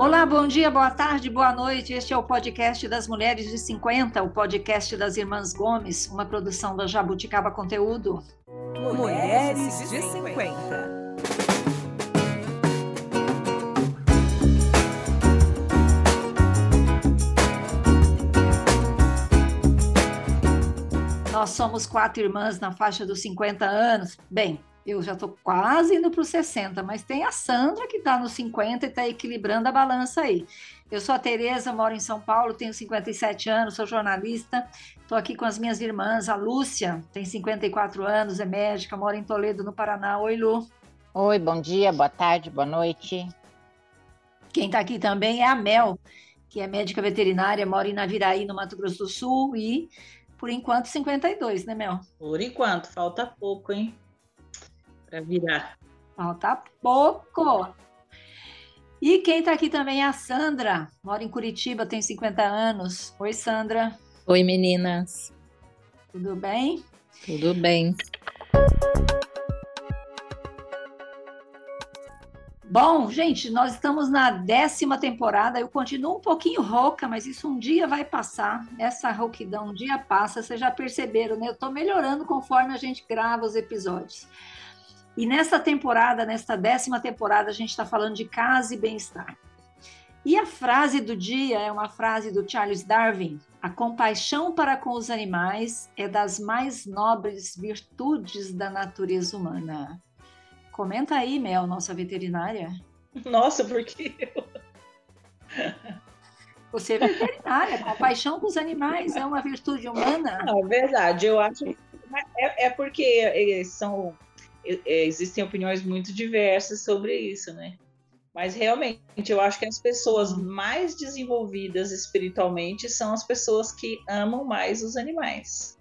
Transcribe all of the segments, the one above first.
Olá, bom dia, boa tarde, boa noite. Este é o podcast das Mulheres de 50, o podcast das Irmãs Gomes, uma produção da Jabuticaba Conteúdo. Mulheres de 50. Nós somos quatro irmãs na faixa dos 50 anos. Bem, eu já estou quase indo para os 60, mas tem a Sandra que está nos 50 e está equilibrando a balança aí. Eu sou a Tereza, moro em São Paulo, tenho 57 anos, sou jornalista. Estou aqui com as minhas irmãs. A Lúcia tem 54 anos, é médica, mora em Toledo, no Paraná. Oi, Lu. Oi, bom dia, boa tarde, boa noite. Quem está aqui também é a Mel, que é médica veterinária, mora em Naviraí, no Mato Grosso do Sul, e por enquanto 52, né, Mel? Por enquanto, falta pouco, hein? Para virar. Falta pouco. E quem está aqui também é a Sandra, mora em Curitiba, tem 50 anos. Oi, Sandra. Oi, meninas. Tudo bem? Tudo bem. Bom, gente, nós estamos na décima temporada. Eu continuo um pouquinho rouca, mas isso um dia vai passar. Essa rouquidão um dia passa. Vocês já perceberam, né? Eu estou melhorando conforme a gente grava os episódios. E nesta temporada, nesta décima temporada, a gente está falando de casa e bem-estar. E a frase do dia é uma frase do Charles Darwin: A compaixão para com os animais é das mais nobres virtudes da natureza humana. Comenta aí, Mel, nossa veterinária. Nossa, por que eu? Você é veterinária, compaixão com os animais é uma virtude humana? Não, é verdade, eu acho. É, é porque são é, existem opiniões muito diversas sobre isso, né? Mas realmente, eu acho que as pessoas mais desenvolvidas espiritualmente são as pessoas que amam mais os animais.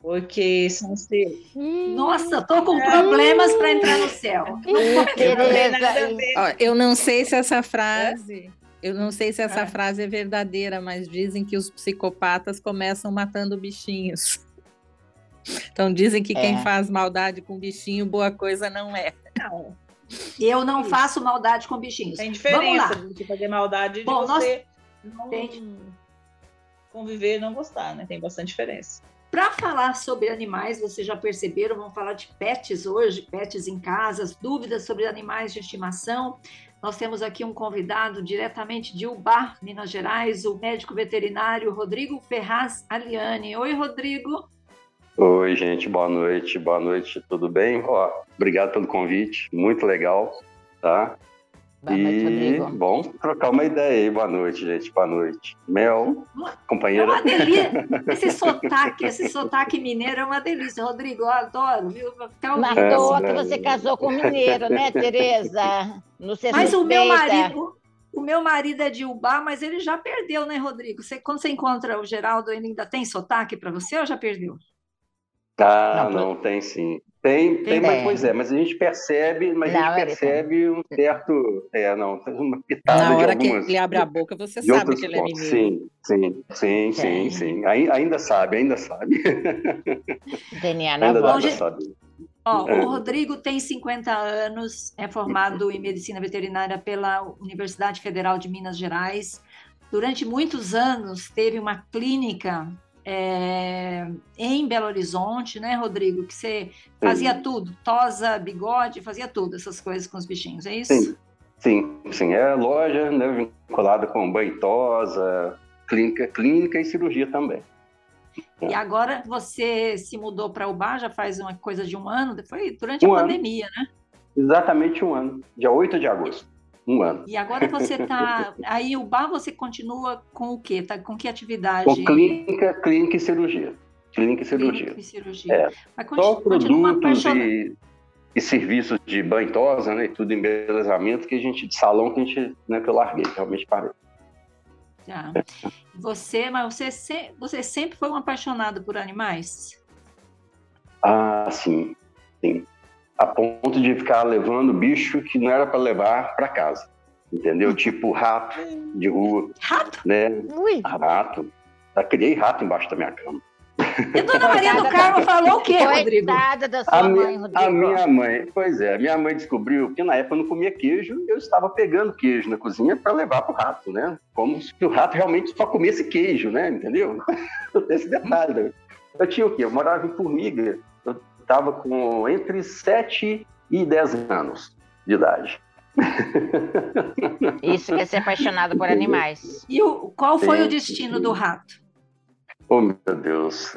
Porque são seres. Nossa, tô com problemas para entrar no céu. eu não sei se essa frase. Eu não sei se essa é. frase é verdadeira, mas dizem que os psicopatas começam matando bichinhos. Então dizem que é. quem faz maldade com bichinho, boa coisa não é. Não. Eu não Isso. faço maldade com bichinhos. Tem diferença de fazer maldade de Bom, você nós... não Tem... conviver e não gostar, né? Tem bastante diferença. Para falar sobre animais, vocês já perceberam, vamos falar de pets hoje, pets em casas, dúvidas sobre animais de estimação. Nós temos aqui um convidado diretamente de Ubar, Minas Gerais, o médico veterinário Rodrigo Ferraz Aliane. Oi, Rodrigo. Oi, gente, boa noite, boa noite, tudo bem? Ó, obrigado pelo convite, muito legal, tá? Boa e, noite, Rodrigo. bom, trocar uma ideia aí, boa noite, gente, boa noite. Mel, companheira. É uma delícia, esse sotaque, esse sotaque mineiro é uma delícia, Rodrigo, eu adoro, viu? Mas é, toa que você casou com mineiro, né, Tereza? No Mas o meu marido, o meu marido é de Ubá, mas ele já perdeu, né, Rodrigo? Você, quando você encontra o Geraldo, ele ainda tem sotaque para você ou já perdeu? Ah, não, não tem sim. Tem, tem, mas pois é, mas a gente percebe, mas não, a gente percebe um certo. É, não, uma pitada Na hora de algumas, que ele abre a boca, você sabe que ele é mineiro. Sim, sim, sim, sim, sim. Ainda sabe, ainda sabe. DNA na ainda sabe. Ó, é. O Rodrigo tem 50 anos, é formado em medicina veterinária pela Universidade Federal de Minas Gerais. Durante muitos anos teve uma clínica é, em Belo Horizonte, né, Rodrigo? Que você fazia sim. tudo, tosa, bigode, fazia tudo, essas coisas com os bichinhos, é isso? Sim, sim, sim. É loja né, vinculada com banho tosa, clínica, clínica e cirurgia também. E agora você se mudou para o bar já faz uma coisa de um ano, foi durante um a ano. pandemia, né? Exatamente um ano, dia 8 de agosto. Um ano. E agora você está. Aí o bar você continua com o quê? Tá, com que atividade? Com clínica, clínica e cirurgia. Clínica e cirurgia. Clínica e cirurgia. É. Mas Só produtos e, e, serviços de banho tosa, né? E tudo embelezamento que a gente, de salão que a gente, né, que eu larguei, realmente parei. Tá. Você, mas você, se, você sempre foi um apaixonado por animais? Ah, sim, sim a ponto de ficar levando bicho que não era para levar para casa. Entendeu? Tipo rato de rua. Rato? Né? Ui. Rato. Já criei rato embaixo da minha cama. E Dona Maria do Carmo falou o quê, Rodrigo? Coitada da sua A mãe, minha, Rodrigo. a minha mãe, pois é, a minha mãe descobriu que na época eu não comia queijo e eu estava pegando queijo na cozinha para levar para o rato, né? Como se o rato realmente só comesse queijo, né? Entendeu? Esse detalhe. Eu tinha o quê? Eu morava em Formiga, eu estava com entre 7 e 10 anos de idade. Isso que é ser apaixonado por animais. E o, qual foi Sim, o destino do rato? Oh, meu Deus.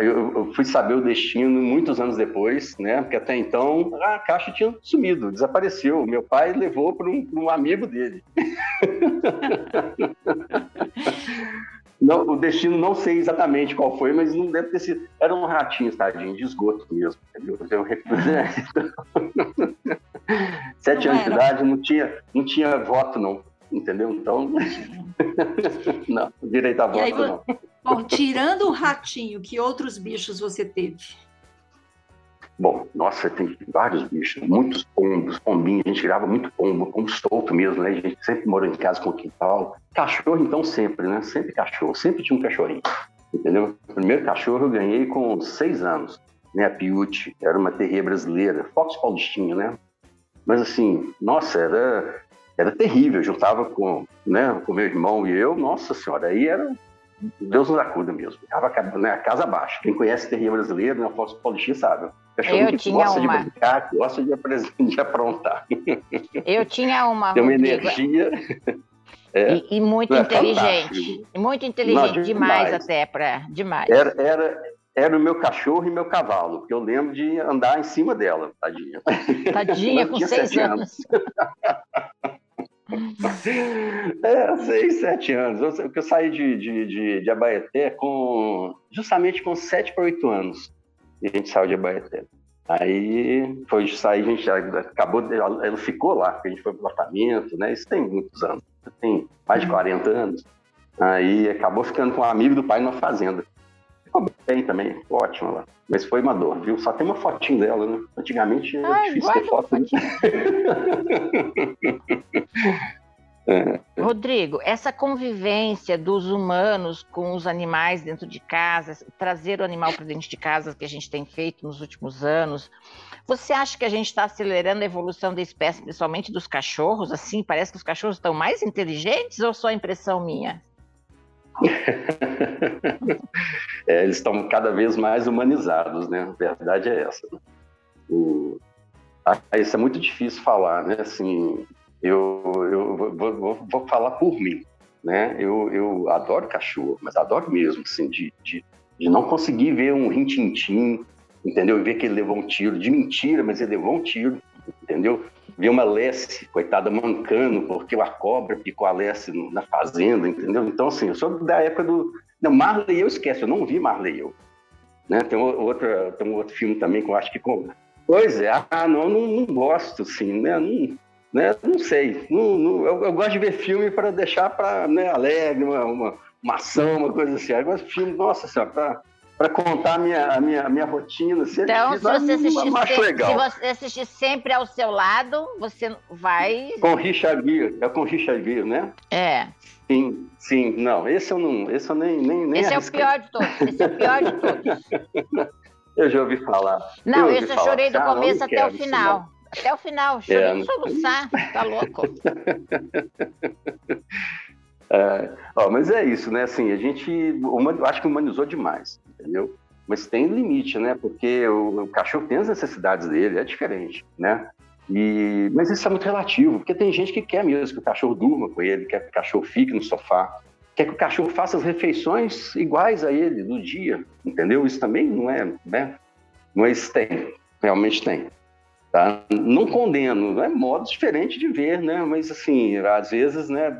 Eu, fui saber o destino muitos anos depois, né? Porque até então a caixa tinha sumido, desapareceu. Meu pai levou para um, um amigo dele. Não, o destino não sei exatamente qual foi, mas não deve ter sido. Era um ratinho, tadinho, de esgoto mesmo. Eu. Sete Não anos de era. idade, não tinha, não tinha voto, não. Entendeu? Então, não, direito a E aí, voto, não. Bom, tirando o ratinho, que outros bichos você teve? Bom, nossa, tem vários bichos, muitos pombos, pombinhos, a gente tirava muito pombo, pombo solto mesmo, né? A gente sempre morou em casa com quintal. Cachorro, então, sempre, né? Sempre cachorro, sempre tinha um cachorrinho, entendeu? O primeiro cachorro eu ganhei com seis anos, né? A Piute, era uma terreia brasileira, Fox Paulistinha, né? Mas assim, nossa, era, era terrível, eu juntava com, né, com meu irmão e eu, nossa senhora, aí era Deus nos acuda mesmo. Né, a casa abaixo. Quem conhece terreia brasileiro, né, o Fox Paulistinha sabe. Cachorrinho Eu que tinha gosta uma. de brincar, gosta de, de aprontar. Eu tinha uma, Tem uma energia. É. e, e muito É inteligente. fantástico. Muito inteligente, Não, demais, demais. até, para demais. Era, era, era o meu cachorro e meu cavalo, porque eu lembro de andar em cima dela, tadinha. Tadinha, com seis anos. É, seis, sete anos. Eu, eu saí de, de, de, de Abaeté com, justamente com sete para oito anos. E a gente saiu de Abaeté. Aí foi sair, a gente já acabou, ela, ficou lá, porque a gente foi pro apartamento, né? Isso tem muitos anos, tem mais de 40 anos. Aí acabou ficando com um amigo do pai numa fazenda. Ficou bem também, ótimo lá. Mas foi uma dor, viu? Só tem uma fotinho dela, né? Antigamente era Ai, difícil ter foto. né? Rodrigo, essa convivência dos humanos com os animais dentro de casa, trazer o animal para dentro de casa que a gente tem feito nos últimos anos, você acha que a gente está acelerando a evolução da espécie, principalmente dos cachorros? Assim, parece que os cachorros estão mais inteligentes ou só impressão minha? É, eles estão cada vez mais humanizados, né? A verdade é essa. O... Ah, isso é muito difícil falar, né? Assim, eu, eu vou, vou, vou falar por mim, né? Eu, eu adoro cachorro, mas adoro mesmo, assim, de, de, de não conseguir ver um rintintim, entendeu? Ver que ele levou um tiro, de mentira, mas ele levou um tiro, entendeu? Ver uma Lesse, coitada, mancando, porque a cobra picou a Lesse na fazenda, entendeu? Então, assim, eu sou da época do... Não, Marley eu esqueço, eu não vi Marley eu. Né? Tem, o- outra, tem um outro filme também que eu acho que... Pois é, ah, não, não, não gosto, assim, né? Não, né? não sei. Não, não- eu, eu gosto de ver filme para deixar para né, alegre, uma, uma, uma ação, uma coisa assim. Agora, filme, nossa senhora, para para contar a minha, a minha, a minha rotina. Assim, é Então, se você, assistir sempre, legal. se você assistir sempre ao seu lado, você vai. Com Richard Gere, é com Richard Gere, né? É. Sim, sim, não, esse eu não, esse eu nem, nem, nem Esse é o pior de todos. Esse é o pior de todos. Eu já ouvi falar. Não, ouvi esse eu falar. chorei do Ah, começo até quero o final. Até o final, chorei É, de soluçar. Tá louco? É, ó, mas é isso, né? Assim, a gente huma- acho que humanizou demais, entendeu? Mas tem limite, né? Porque o, o cachorro tem as necessidades dele, é diferente, né? E, mas isso é muito relativo, porque tem gente que quer mesmo que o cachorro durma com ele, quer que o cachorro fique no sofá, quer que o cachorro faça as refeições iguais a ele no dia, entendeu? Isso também não é, né? Mas tem, realmente tem. Tá? Não condeno, é modo diferente de ver, né? Mas assim, às vezes, né,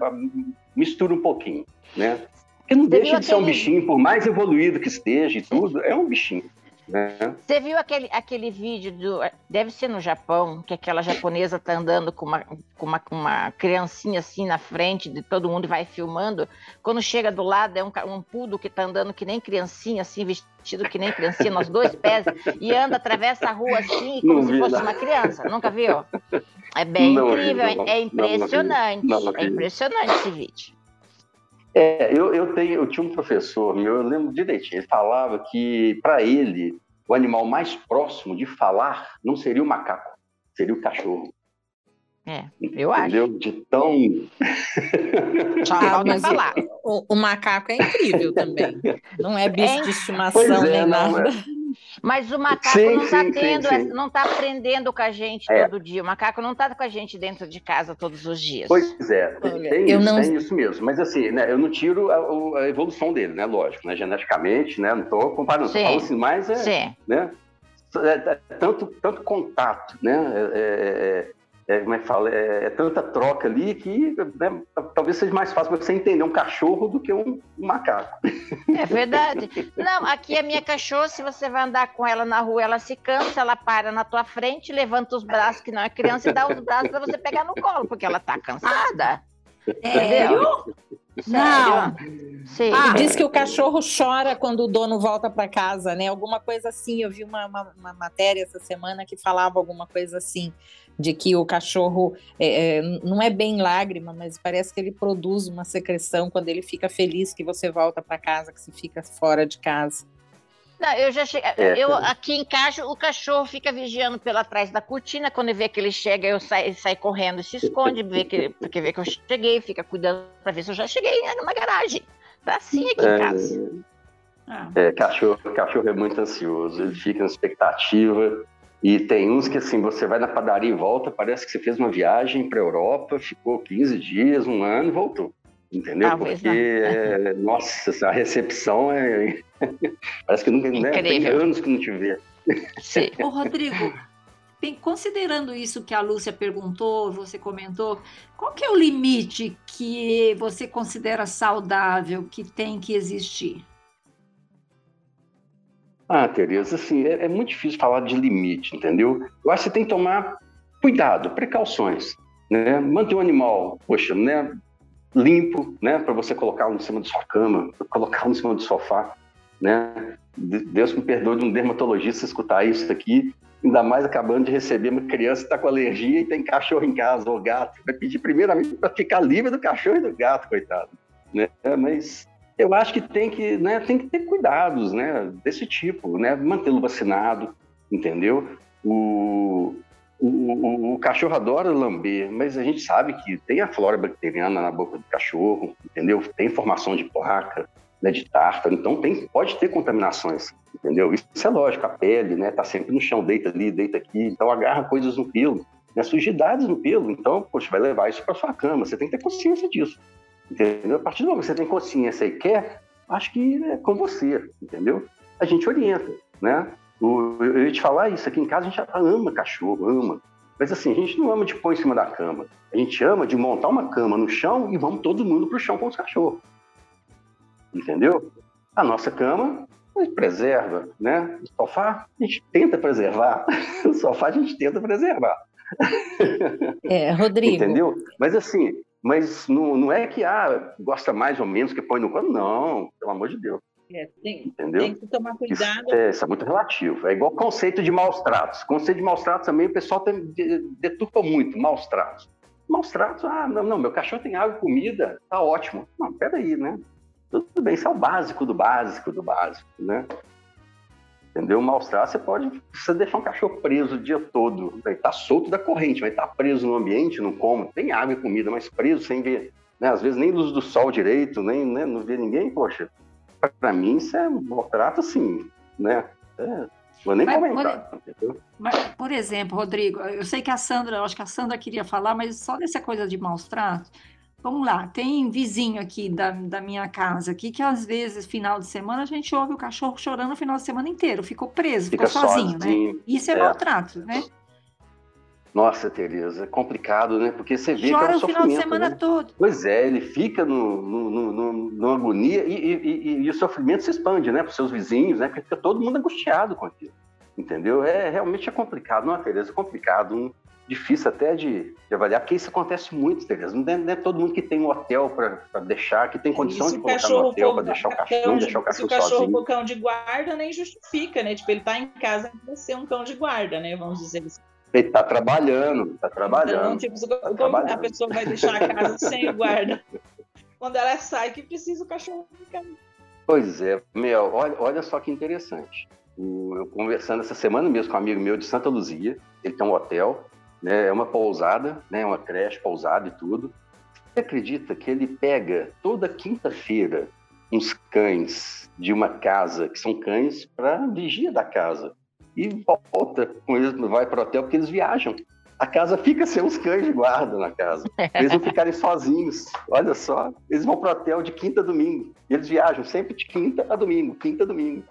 mistura um pouquinho, né? Porque não Você deixa de ser um bichinho, por mais evoluído que esteja e tudo, é um bichinho, né? Você viu aquele, aquele vídeo do. Deve ser no Japão, que aquela japonesa tá andando com uma, com uma, uma criancinha assim na frente de todo mundo e vai filmando. Quando chega do lado, é um, um pudo que tá andando que nem criancinha, assim, vestido que nem criancinha, nos dois pés, e anda, atravessa a rua assim, como Não se fosse não. uma criança. Nunca viu? É bem Não incrível, é impressionante. É impressionante esse vídeo. É, eu, eu, tenho, eu tinha um professor meu, eu lembro direitinho, ele falava que, para ele, o animal mais próximo de falar não seria o macaco, seria o cachorro. É, eu Entendeu? acho. De tão. Só falta falar. O, o, macaco é incrível também. Não é bicho é, de estimação é, nem nada. É. Mas o macaco sim, não está tendo, sim, sim. não está aprendendo com a gente é. todo dia. O macaco não está com a gente dentro de casa todos os dias. Pois é, tem, isso, não... tem isso mesmo. Mas assim, né, eu não tiro a, a, evolução dele, né? Lógico, né? Geneticamente, né? Não estou comparando, sim. falo assim, mas é, né? É, é, tanto, tanto contato, né? É, é, como é que fala, é, é tanta troca ali que né, talvez seja mais fácil você entender um cachorro do que um, um, macaco. É verdade. Não, aqui a minha cachorra, se você vai andar com ela na rua, ela se cansa, ela para na tua frente, levanta os braços, que não é criança, e dá os braços para você pegar no colo, porque ela tá cansada. Sério? Não. Sim. Ah, diz que o cachorro chora quando o dono volta para casa, né? Alguma coisa assim. Eu vi uma, uma, uma, matéria essa semana que falava alguma coisa assim, de que o cachorro é, é, não é bem lágrima, mas parece que ele produz uma secreção quando ele fica feliz que você volta para casa, que você fica fora de casa. Não, eu já cheguei. É. Eu aqui em casa, o cachorro fica vigiando pela trás da cortina. Quando vê que ele chega, eu saio, sai correndo e se esconde, vê que, porque vê que eu cheguei, fica cuidando para ver se eu já cheguei na garagem. Tá assim aqui é, em casa. Ah. É, cachorro, cachorro é muito ansioso, ele fica na expectativa. E tem uns que assim, você vai na padaria e volta, parece que você fez uma viagem para Europa, ficou 15 dias, um ano e voltou. Entendeu? Talvez Porque, é, nossa, a recepção é. Parece que nunca. Né, tem anos que não te vê. Sim. Ô, Rodrigo, considerando isso que a Lúcia perguntou, você comentou, qual que é o limite que você considera saudável que tem que existir? Ah, Tereza, assim, é, é muito difícil falar de limite, entendeu? Eu acho que você tem que tomar cuidado, precauções, né? Manter o animal, poxa, né? limpo, né, para você colocar em cima da sua cama, colocar em cima do sofá, né? Deus me perdoe de um dermatologista escutar isso aqui, ainda mais acabando de receber uma criança que está com alergia e tem cachorro em casa ou gato, vai pedir primeiramente para ficar livre do cachorro e do gato, coitado, né? Mas eu acho que tem que, né, tem que ter cuidados, né, desse tipo, né, mantê-lo vacinado, entendeu? O, o, o, o, cachorro adora lamber, mas a gente sabe que tem a flora bacteriana na boca do cachorro, entendeu? Tem formação de placa, né, de tártaro, então tem, pode ter contaminações, entendeu? Isso é lógico, a pele, né, tá sempre no chão, deita ali, deita aqui, então agarra coisas no pelo, né, sujidades no pelo, então, poxa, vai levar isso para sua cama, você tem que ter consciência disso, entendeu? A partir do momento que você tem consciência e quer, acho que é com você, entendeu? A gente orienta, né? eu ia te falar isso, aqui em casa a gente ama cachorro, ama. Mas assim, a gente não ama de pôr em cima da cama. A gente ama de montar uma cama no chão e vamos todo mundo pro chão com os cachorros. Entendeu? A nossa cama a gente preserva, né? O sofá a gente tenta preservar. O sofá a gente tenta preservar. É, Rodrigo. Entendeu? Mas assim, mas não, não é que ah, gosta mais ou menos que põe no cano, não, pelo amor de Deus. É, tem, Entendeu? tem que tomar cuidado. Isso é, isso é, muito relativo. É igual conceito de maus tratos. Conceito de maus tratos também o pessoal tem, deturpa muito, maus tratos. Maus tratos, ah, não, não, meu cachorro tem água e comida, tá ótimo. Não, peraí, né? Tudo bem, isso é o básico do básico do básico, né? Entendeu? Tratos, você pode você deixar um cachorro preso o dia todo. Ele tá solto da corrente, vai estar tá preso no ambiente, não come, tem água e comida, mas preso sem ver, né? Às vezes nem luz do sol direito, nem né? não vê ninguém, poxa, para mim isso é um maltrato assim, né? É, vou nem mas, comentar. Por, mas, por exemplo, Rodrigo, eu sei que a Sandra, eu acho que a Sandra queria falar, mas só dessa coisa de maus tratos. Vamos lá, tem vizinho aqui da, da minha casa aqui que às vezes, final de semana, a gente ouve o cachorro chorando o final de semana inteiro, ficou preso, Fica ficou sozinho, né? sozinho, né? Isso é, é maltrato, né? Nossa, Tereza, é complicado, né? Porque você vê Chora que é um o final de semana né? todo. Pois é, ele fica no, no, no, no agonia e, e, e, e, o sofrimento se expande, né? Para os seus vizinhos, né? Porque fica todo mundo angustiado com aquilo, entendeu? É realmente é complicado, não é, Tereza? É complicado, difícil até de, de, avaliar, porque isso acontece muito, Tereza. Não é, não é todo mundo que tem um hotel para deixar, que tem condição de colocar no hotel para deixar o cachorro, não deixar o cachorro sozinho. Se o cachorro for cão de guarda, nem justifica, né? Tipo, ele tá em casa para ser um cão de guarda, né? Vamos dizer assim. Ele está trabalhando, está trabalhando. Então, tipo, tá como trabalhando. a pessoa vai deixar a casa sem o guarda? quando ela sai que precisa o cachorro ficar. Pois é, Mel, olha, olha só que interessante. Eu conversando essa semana mesmo com um amigo meu de Santa Luzia, ele tem um hotel, né, é uma pousada, né, uma creche, pousada e tudo. Você acredita que ele pega toda quinta-feira uns cães de uma casa, que são cães para vigia da casa, e volta com eles, vai para o hotel porque eles viajam a casa fica sem os cães de guarda na casa. Eles não ficarem sozinhos. Olha só, eles vão para o hotel de quinta a domingo. Eles viajam sempre de quinta a domingo, quinta a domingo.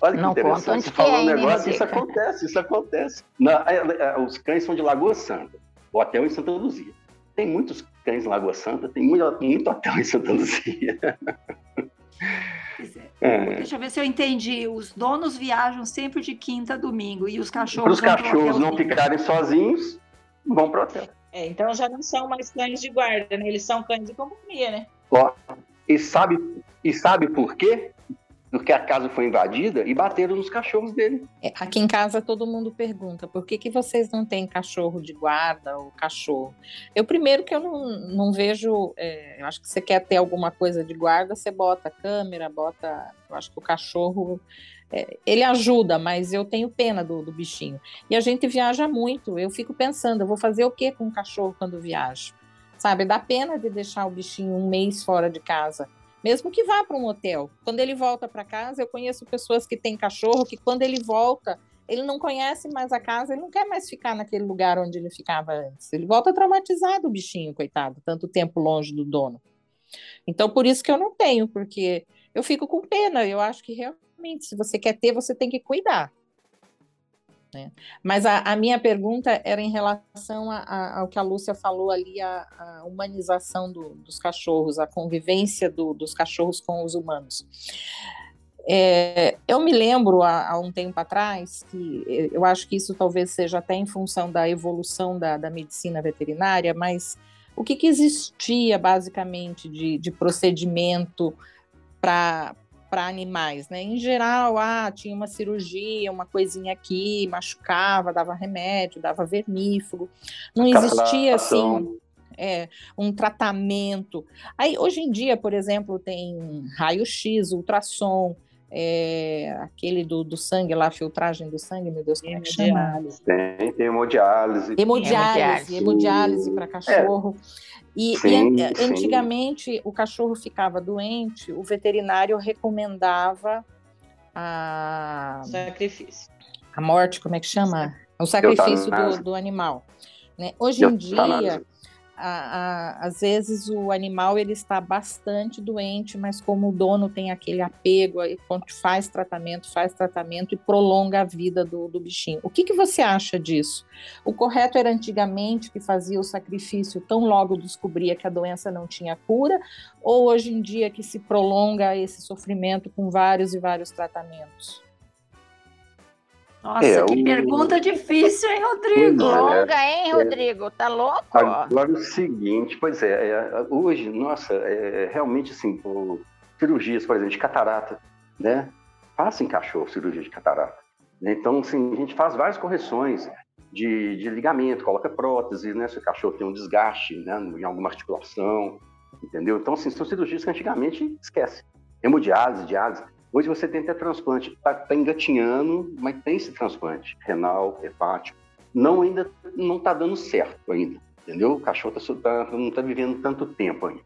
Olha que não interessante. Você falou um negócio, isso acontece, isso acontece. Na, é, é, os cães são de Lagoa Santa, o hotel em Santa Luzia. Tem muitos cães em Lagoa Santa, tem muito, muito hotel em Santa Luzia. É. Deixa eu ver se eu entendi. Os donos viajam sempre de quinta a domingo e os cachorros. Para os cachorros não ficarem sozinhos, vão pro hotel. É, então já não são mais cães de guarda, né? Eles são cães de companhia, né? Ó, e sabe, e sabe por quê? Porque a casa foi invadida e bateram nos cachorros dele. É, aqui em casa todo mundo pergunta por que, que vocês não têm cachorro de guarda ou cachorro. Eu primeiro que eu não, não vejo, é, eu acho que você quer ter alguma coisa de guarda, você bota câmera, bota, eu acho que o cachorro é, ele ajuda, mas eu tenho pena do, do, bichinho. E a gente viaja muito. Eu fico pensando, eu vou fazer o que com o cachorro quando viajo? Sabe, dá pena de deixar o bichinho um mês fora de casa, mesmo que vá para um hotel. Quando ele volta para casa, eu conheço pessoas que têm cachorro que quando ele volta, ele não conhece mais a casa, ele não quer mais ficar naquele lugar onde ele ficava antes. Ele volta traumatizado, o bichinho, coitado, tanto tempo longe do dono. Então, por isso que eu não tenho, porque eu fico com pena. Eu acho que realmente se você quer ter, você tem que cuidar. Né? Mas a, a, minha pergunta era em relação a, a, ao que a Lúcia falou ali, a, humanização do, dos cachorros, a convivência do, dos cachorros com os humanos. É, eu me lembro há, um tempo atrás que eu acho que isso talvez seja até em função da evolução da, da medicina veterinária, mas o que, que existia basicamente de, de procedimento para para animais, né? Em geral, ah, tinha uma cirurgia, uma coisinha aqui, machucava, dava remédio, dava vermífugo. Não existia assim é, um tratamento. Aí hoje em dia, por exemplo, tem raio-x, ultrassom, é, aquele do, do sangue lá, filtragem do sangue, meu Deus, como é que chama? Tem, tem hemodiálise. Hemodiálise, hemodiálise para cachorro. É. E, sim, e antigamente sim. o cachorro ficava doente, o veterinário recomendava a sacrifício. A morte, como é que chama? O sacrifício do, do animal. Né? Hoje em dia, a, a, às vezes o animal ele está bastante doente, mas como o dono tem aquele apego, aí faz tratamento, faz tratamento e prolonga a vida do, do bichinho. O que, que você acha disso? O correto era antigamente que fazia o sacrifício tão logo descobria que a doença não tinha cura, ou hoje em dia que se prolonga esse sofrimento com vários e vários tratamentos? Nossa, é, que o... pergunta difícil, hein, Rodrigo? É, Longa, hein, é. Rodrigo? Tá louco? Agora o seguinte, pois é, é hoje, nossa, é, realmente assim, por cirurgias, por exemplo, de catarata, né? Faça em cachorro cirurgia de catarata. Então, assim, a gente faz várias correções de, de ligamento, coloca prótese, né? Se o cachorro tem um desgaste né, em alguma articulação, entendeu? Então, assim, são cirurgias que antigamente esquece. Hemodiálise, diálise. Hoje você tem até transplante, está tá engatinhando, mas tem esse transplante renal, hepático. Não ainda não está dando certo ainda, entendeu? O cachorro tá, tá, não está vivendo tanto tempo ainda,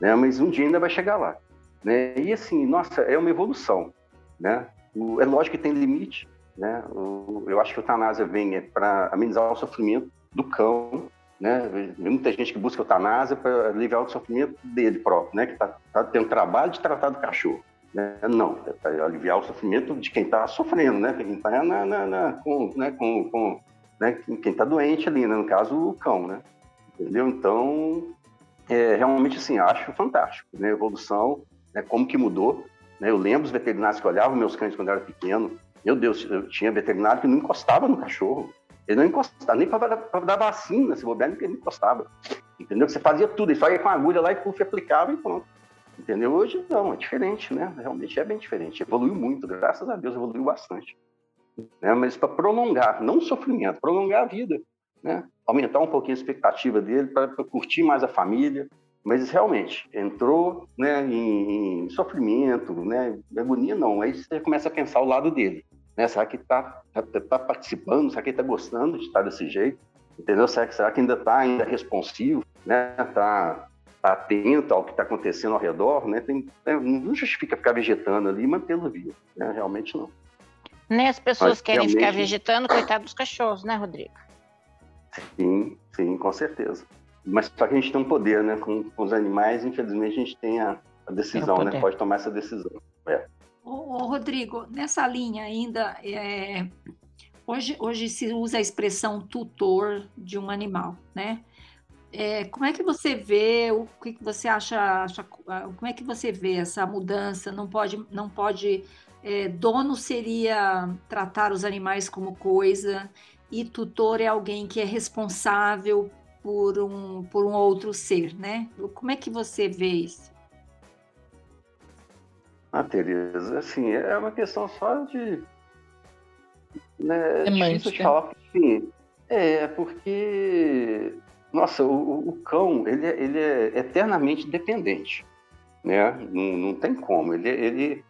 né? Mas um dia ainda vai chegar lá, né? E assim, nossa, é uma evolução, né? O, é lógico que tem limite, né? O, eu acho que a eutanásia vem é para amenizar o sofrimento do cão, né? Muita gente que busca eutanásia para aliviar o sofrimento dele próprio, né? Que está tá tendo trabalho de tratar do cachorro. Né? Não, é para aliviar o sofrimento de quem está sofrendo, né? Quem está na, na, na, com, né? com, com né? quem está doente ali, né? no caso o cão, né? Entendeu? Então, é, realmente assim, acho fantástico, né? A evolução, né? como que mudou. Né? Eu lembro os veterinários que olhavam meus cães quando eu era pequeno. Meu Deus, eu tinha veterinário que não encostava no cachorro. Ele não encostava, nem para dar vacina, se bobear, ele encostava. Entendeu? Você fazia tudo, ele só ia com agulha lá e puff, aplicava e pronto. Entendeu? Hoje não, é diferente, né? Realmente é bem diferente. Evoluiu muito, graças a Deus evoluiu bastante. Né? Mas para prolongar, não o sofrimento, prolongar a vida, né? Aumentar um pouquinho a expectativa dele para curtir mais a família, Mas realmente, entrou né, em, em sofrimento, né, agonia não, aí você começa a pensar o lado dele. Né? Será que está tá, tá participando? Será que está gostando de estar desse jeito? Entendeu? Será que, será que ainda está ainda responsivo? Né? Tá, tá atento ao que está acontecendo ao redor? Né? Tem, né, não justifica ficar vegetando ali e mantê-lo vivo. Né? Realmente não. Nem as pessoas Mas, querem realmente... ficar vegetando, coitado dos cachorros, né, Rodrigo? Sim, sim, com certeza. Mas só que a gente tem um poder, né? Com, com os animais, infelizmente, a gente tem a, a decisão, né? Pode tomar essa decisão. É. Ô, ô, Rodrigo, nessa linha ainda, é, hoje, hoje se usa a expressão tutor de um animal, né? É, como é que você vê, o que, que você acha, acha, como é que você vê essa mudança? Não pode, não pode, é, dono seria tratar os animais como coisa e tutor é alguém que é responsável por um, por um outro ser, né? Como é que você vê isso? Ah, Tereza, assim, é uma questão só de. Né, é difícil de falar, assim, é, porque. Nossa, o, o cão, ele, é, ele é eternamente dependente, né? Não, não tem como. Ele, ele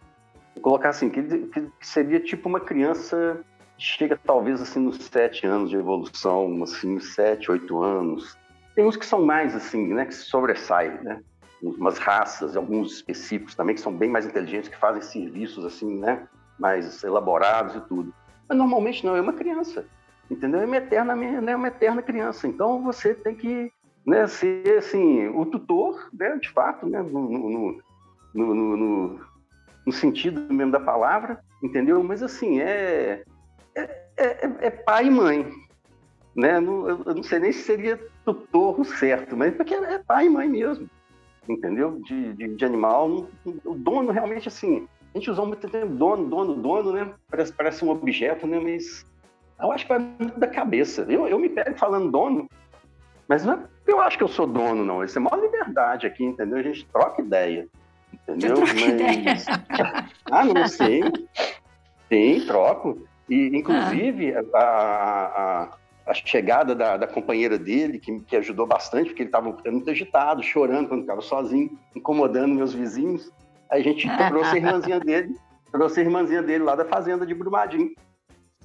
colocar assim, que, ele, que seria tipo uma criança chega talvez assim nos sete anos de evolução, assim, sete, oito anos. Tem uns que são mais assim, né, que se sobressaem, né? Umas raças, alguns específicos também que são bem mais inteligentes, que fazem serviços assim, né, mais elaborados e tudo. Mas normalmente não, é uma criança, entendeu? É uma eterna, né, uma eterna criança. Então você tem que né, ser assim, o tutor, né, de fato, né, no, no, no, no, sentido mesmo da palavra, entendeu? Mas assim, é é, é, é, pai e mãe. Né? Não, eu não sei nem se seria tutor certo, mas porque é pai e mãe mesmo. Entendeu? De, de, de animal. O dono realmente assim. A gente usou muito tempo dono, dono, dono, né? Parece, parece um objeto, né? Mas eu acho que vai muito da cabeça. Eu, eu me pego falando dono, mas não é eu acho que eu sou dono, não. Isso é maior liberdade aqui, entendeu? A gente troca ideia. Entendeu? Mas... ideia. ah, não sei. Sim, troco. E, inclusive, ah. a, a, a, chegada da, da, companheira dele, que, que ajudou bastante, porque ele estava muito agitado, chorando quando estava sozinho, incomodando meus vizinhos. Aí a gente trouxe a irmãzinha dele, trouxe a irmãzinha dele lá da fazenda de Brumadinho,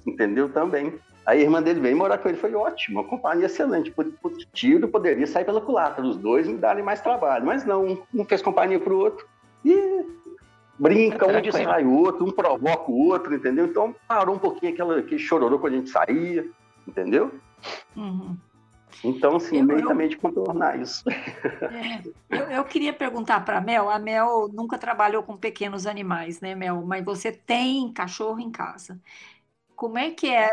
entendeu? Também. Aí a irmã dele veio morar com ele, foi ótimo, uma companhia excelente. O tiro poderia sair pela culatra, os dois me darem mais trabalho, mas não, um fez companhia para o outro. E brinca, um distrai o outro, um provoca o outro, entendeu? Então parou um pouquinho aquela, aquele chororô quando a gente saía, entendeu? Uhum. Então, assim, eu, meio também de contornar isso. É, eu, eu, queria perguntar para a Mel, a Mel nunca trabalhou com pequenos animais, né, Mel? Mas você tem cachorro em casa. Como é que é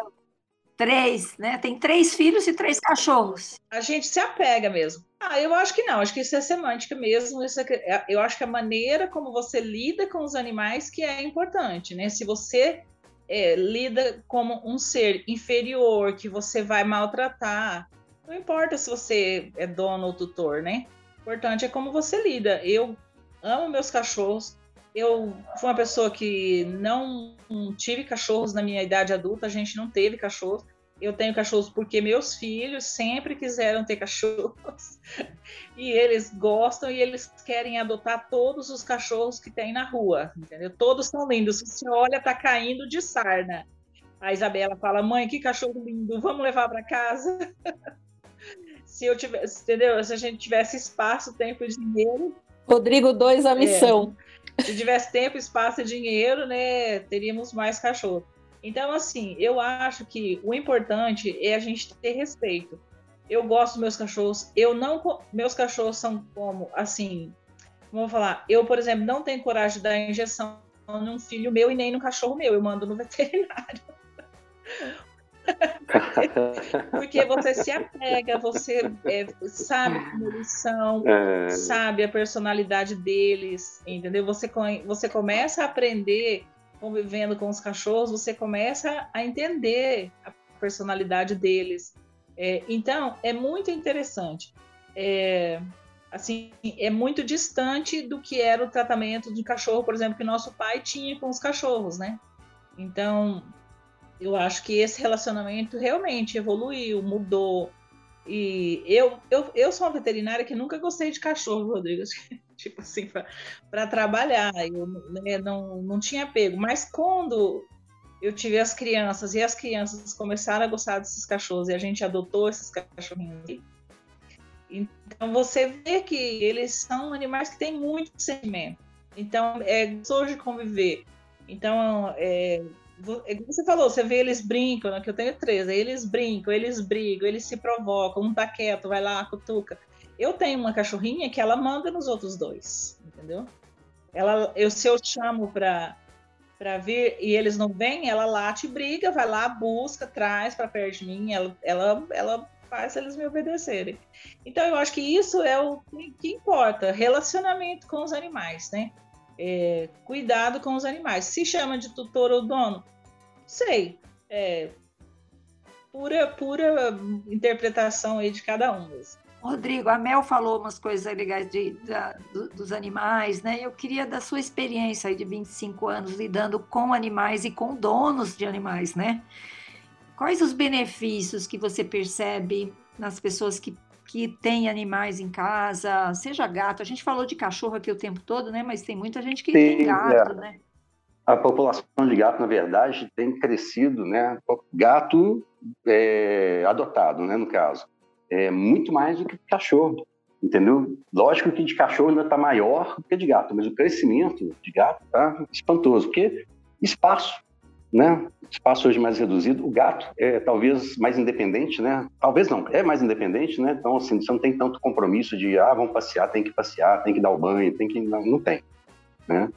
Três, né? Tem três filhos e três cachorros. A gente se apega mesmo. Ah, eu acho que não, acho que isso é semântica mesmo. Isso é, é, eu acho que a maneira como você lida com os animais que é importante, né? Se você é, lida como um ser inferior, que você vai maltratar, não importa se você é dono ou tutor, né? O importante é como você lida. Eu amo meus cachorros, eu fui uma pessoa que não tive cachorros na minha idade adulta, a gente não teve cachorros. Eu tenho cachorros porque meus filhos sempre quiseram ter cachorros e eles gostam e eles querem adotar todos os cachorros que tem na rua, entendeu? Todos são lindos. Você olha, tá caindo de sarna. A Isabela fala: "Mãe, que cachorro lindo, vamos levar para casa". se eu tivesse, entendeu? Se a gente tivesse espaço, tempo e dinheiro, Rodrigo 2 a missão. É se tivesse tempo, espaço e dinheiro, né, teríamos mais cachorro. Então, assim, eu acho que o importante é a gente ter respeito. Eu gosto dos meus cachorros. Eu não, meus cachorros são como, assim, vamos falar. Eu, por exemplo, não tenho coragem de dar injeção num filho meu e nem no cachorro meu. Eu mando no veterinário. Porque você se apega, você é, sabe como eles são, é... sabe a personalidade deles, entendeu? Você, você começa a aprender convivendo com os cachorros, você começa a entender a personalidade deles. É, então, é muito interessante. É, assim, é muito distante do que era o tratamento de cachorro, por exemplo, que nosso pai tinha com os cachorros, né? Então, eu acho que esse relacionamento realmente evoluiu, mudou. E eu, eu, eu sou uma veterinária que nunca gostei de cachorro, Rodrigo. tipo assim, para trabalhar. Eu né, não, não tinha pego. Mas quando eu tive as crianças e as crianças começaram a gostar desses cachorros e a gente adotou esses cachorrinhos. Então você vê que eles são animais que têm muito sentimento. Então é gostoso de conviver. Então é, você falou, você vê eles brincam, né, que eu tenho três, eles brincam, eles brigam, eles se provocam, um tá quieto, vai lá, cutuca. Eu tenho uma cachorrinha que ela manda nos outros dois, entendeu? Ela, eu, se eu chamo para para vir e eles não vêm, ela late briga, vai lá, busca, traz para perto de mim, ela, ela, ela faz eles me obedecerem. Então eu acho que isso é o que importa, relacionamento com os animais, né? É, cuidado com os animais. Se chama de tutor ou dono, sei, é pura pura interpretação aí de cada um. Mesmo. Rodrigo, a Mel falou umas coisas legais de, de, dos animais, né? Eu queria da sua experiência de 25 anos lidando com animais e com donos de animais, né? Quais os benefícios que você percebe nas pessoas que, que têm animais em casa, seja gato? A gente falou de cachorro aqui o tempo todo, né? Mas tem muita gente que Sim, tem gato, é. né? A população de gato, na verdade, tem crescido, né? Gato é, adotado, né? No caso é muito mais do que cachorro, entendeu? Lógico que de cachorro ainda está maior do que de gato, mas o crescimento de gato está espantoso, porque espaço, né? Espaço hoje mais reduzido. O gato é talvez mais independente, né? Talvez não, é mais independente, né? Então, assim, você não tem tanto compromisso de, ah, vamos passear, tem que passear, tem que dar o banho, tem que... Não, não tem, né?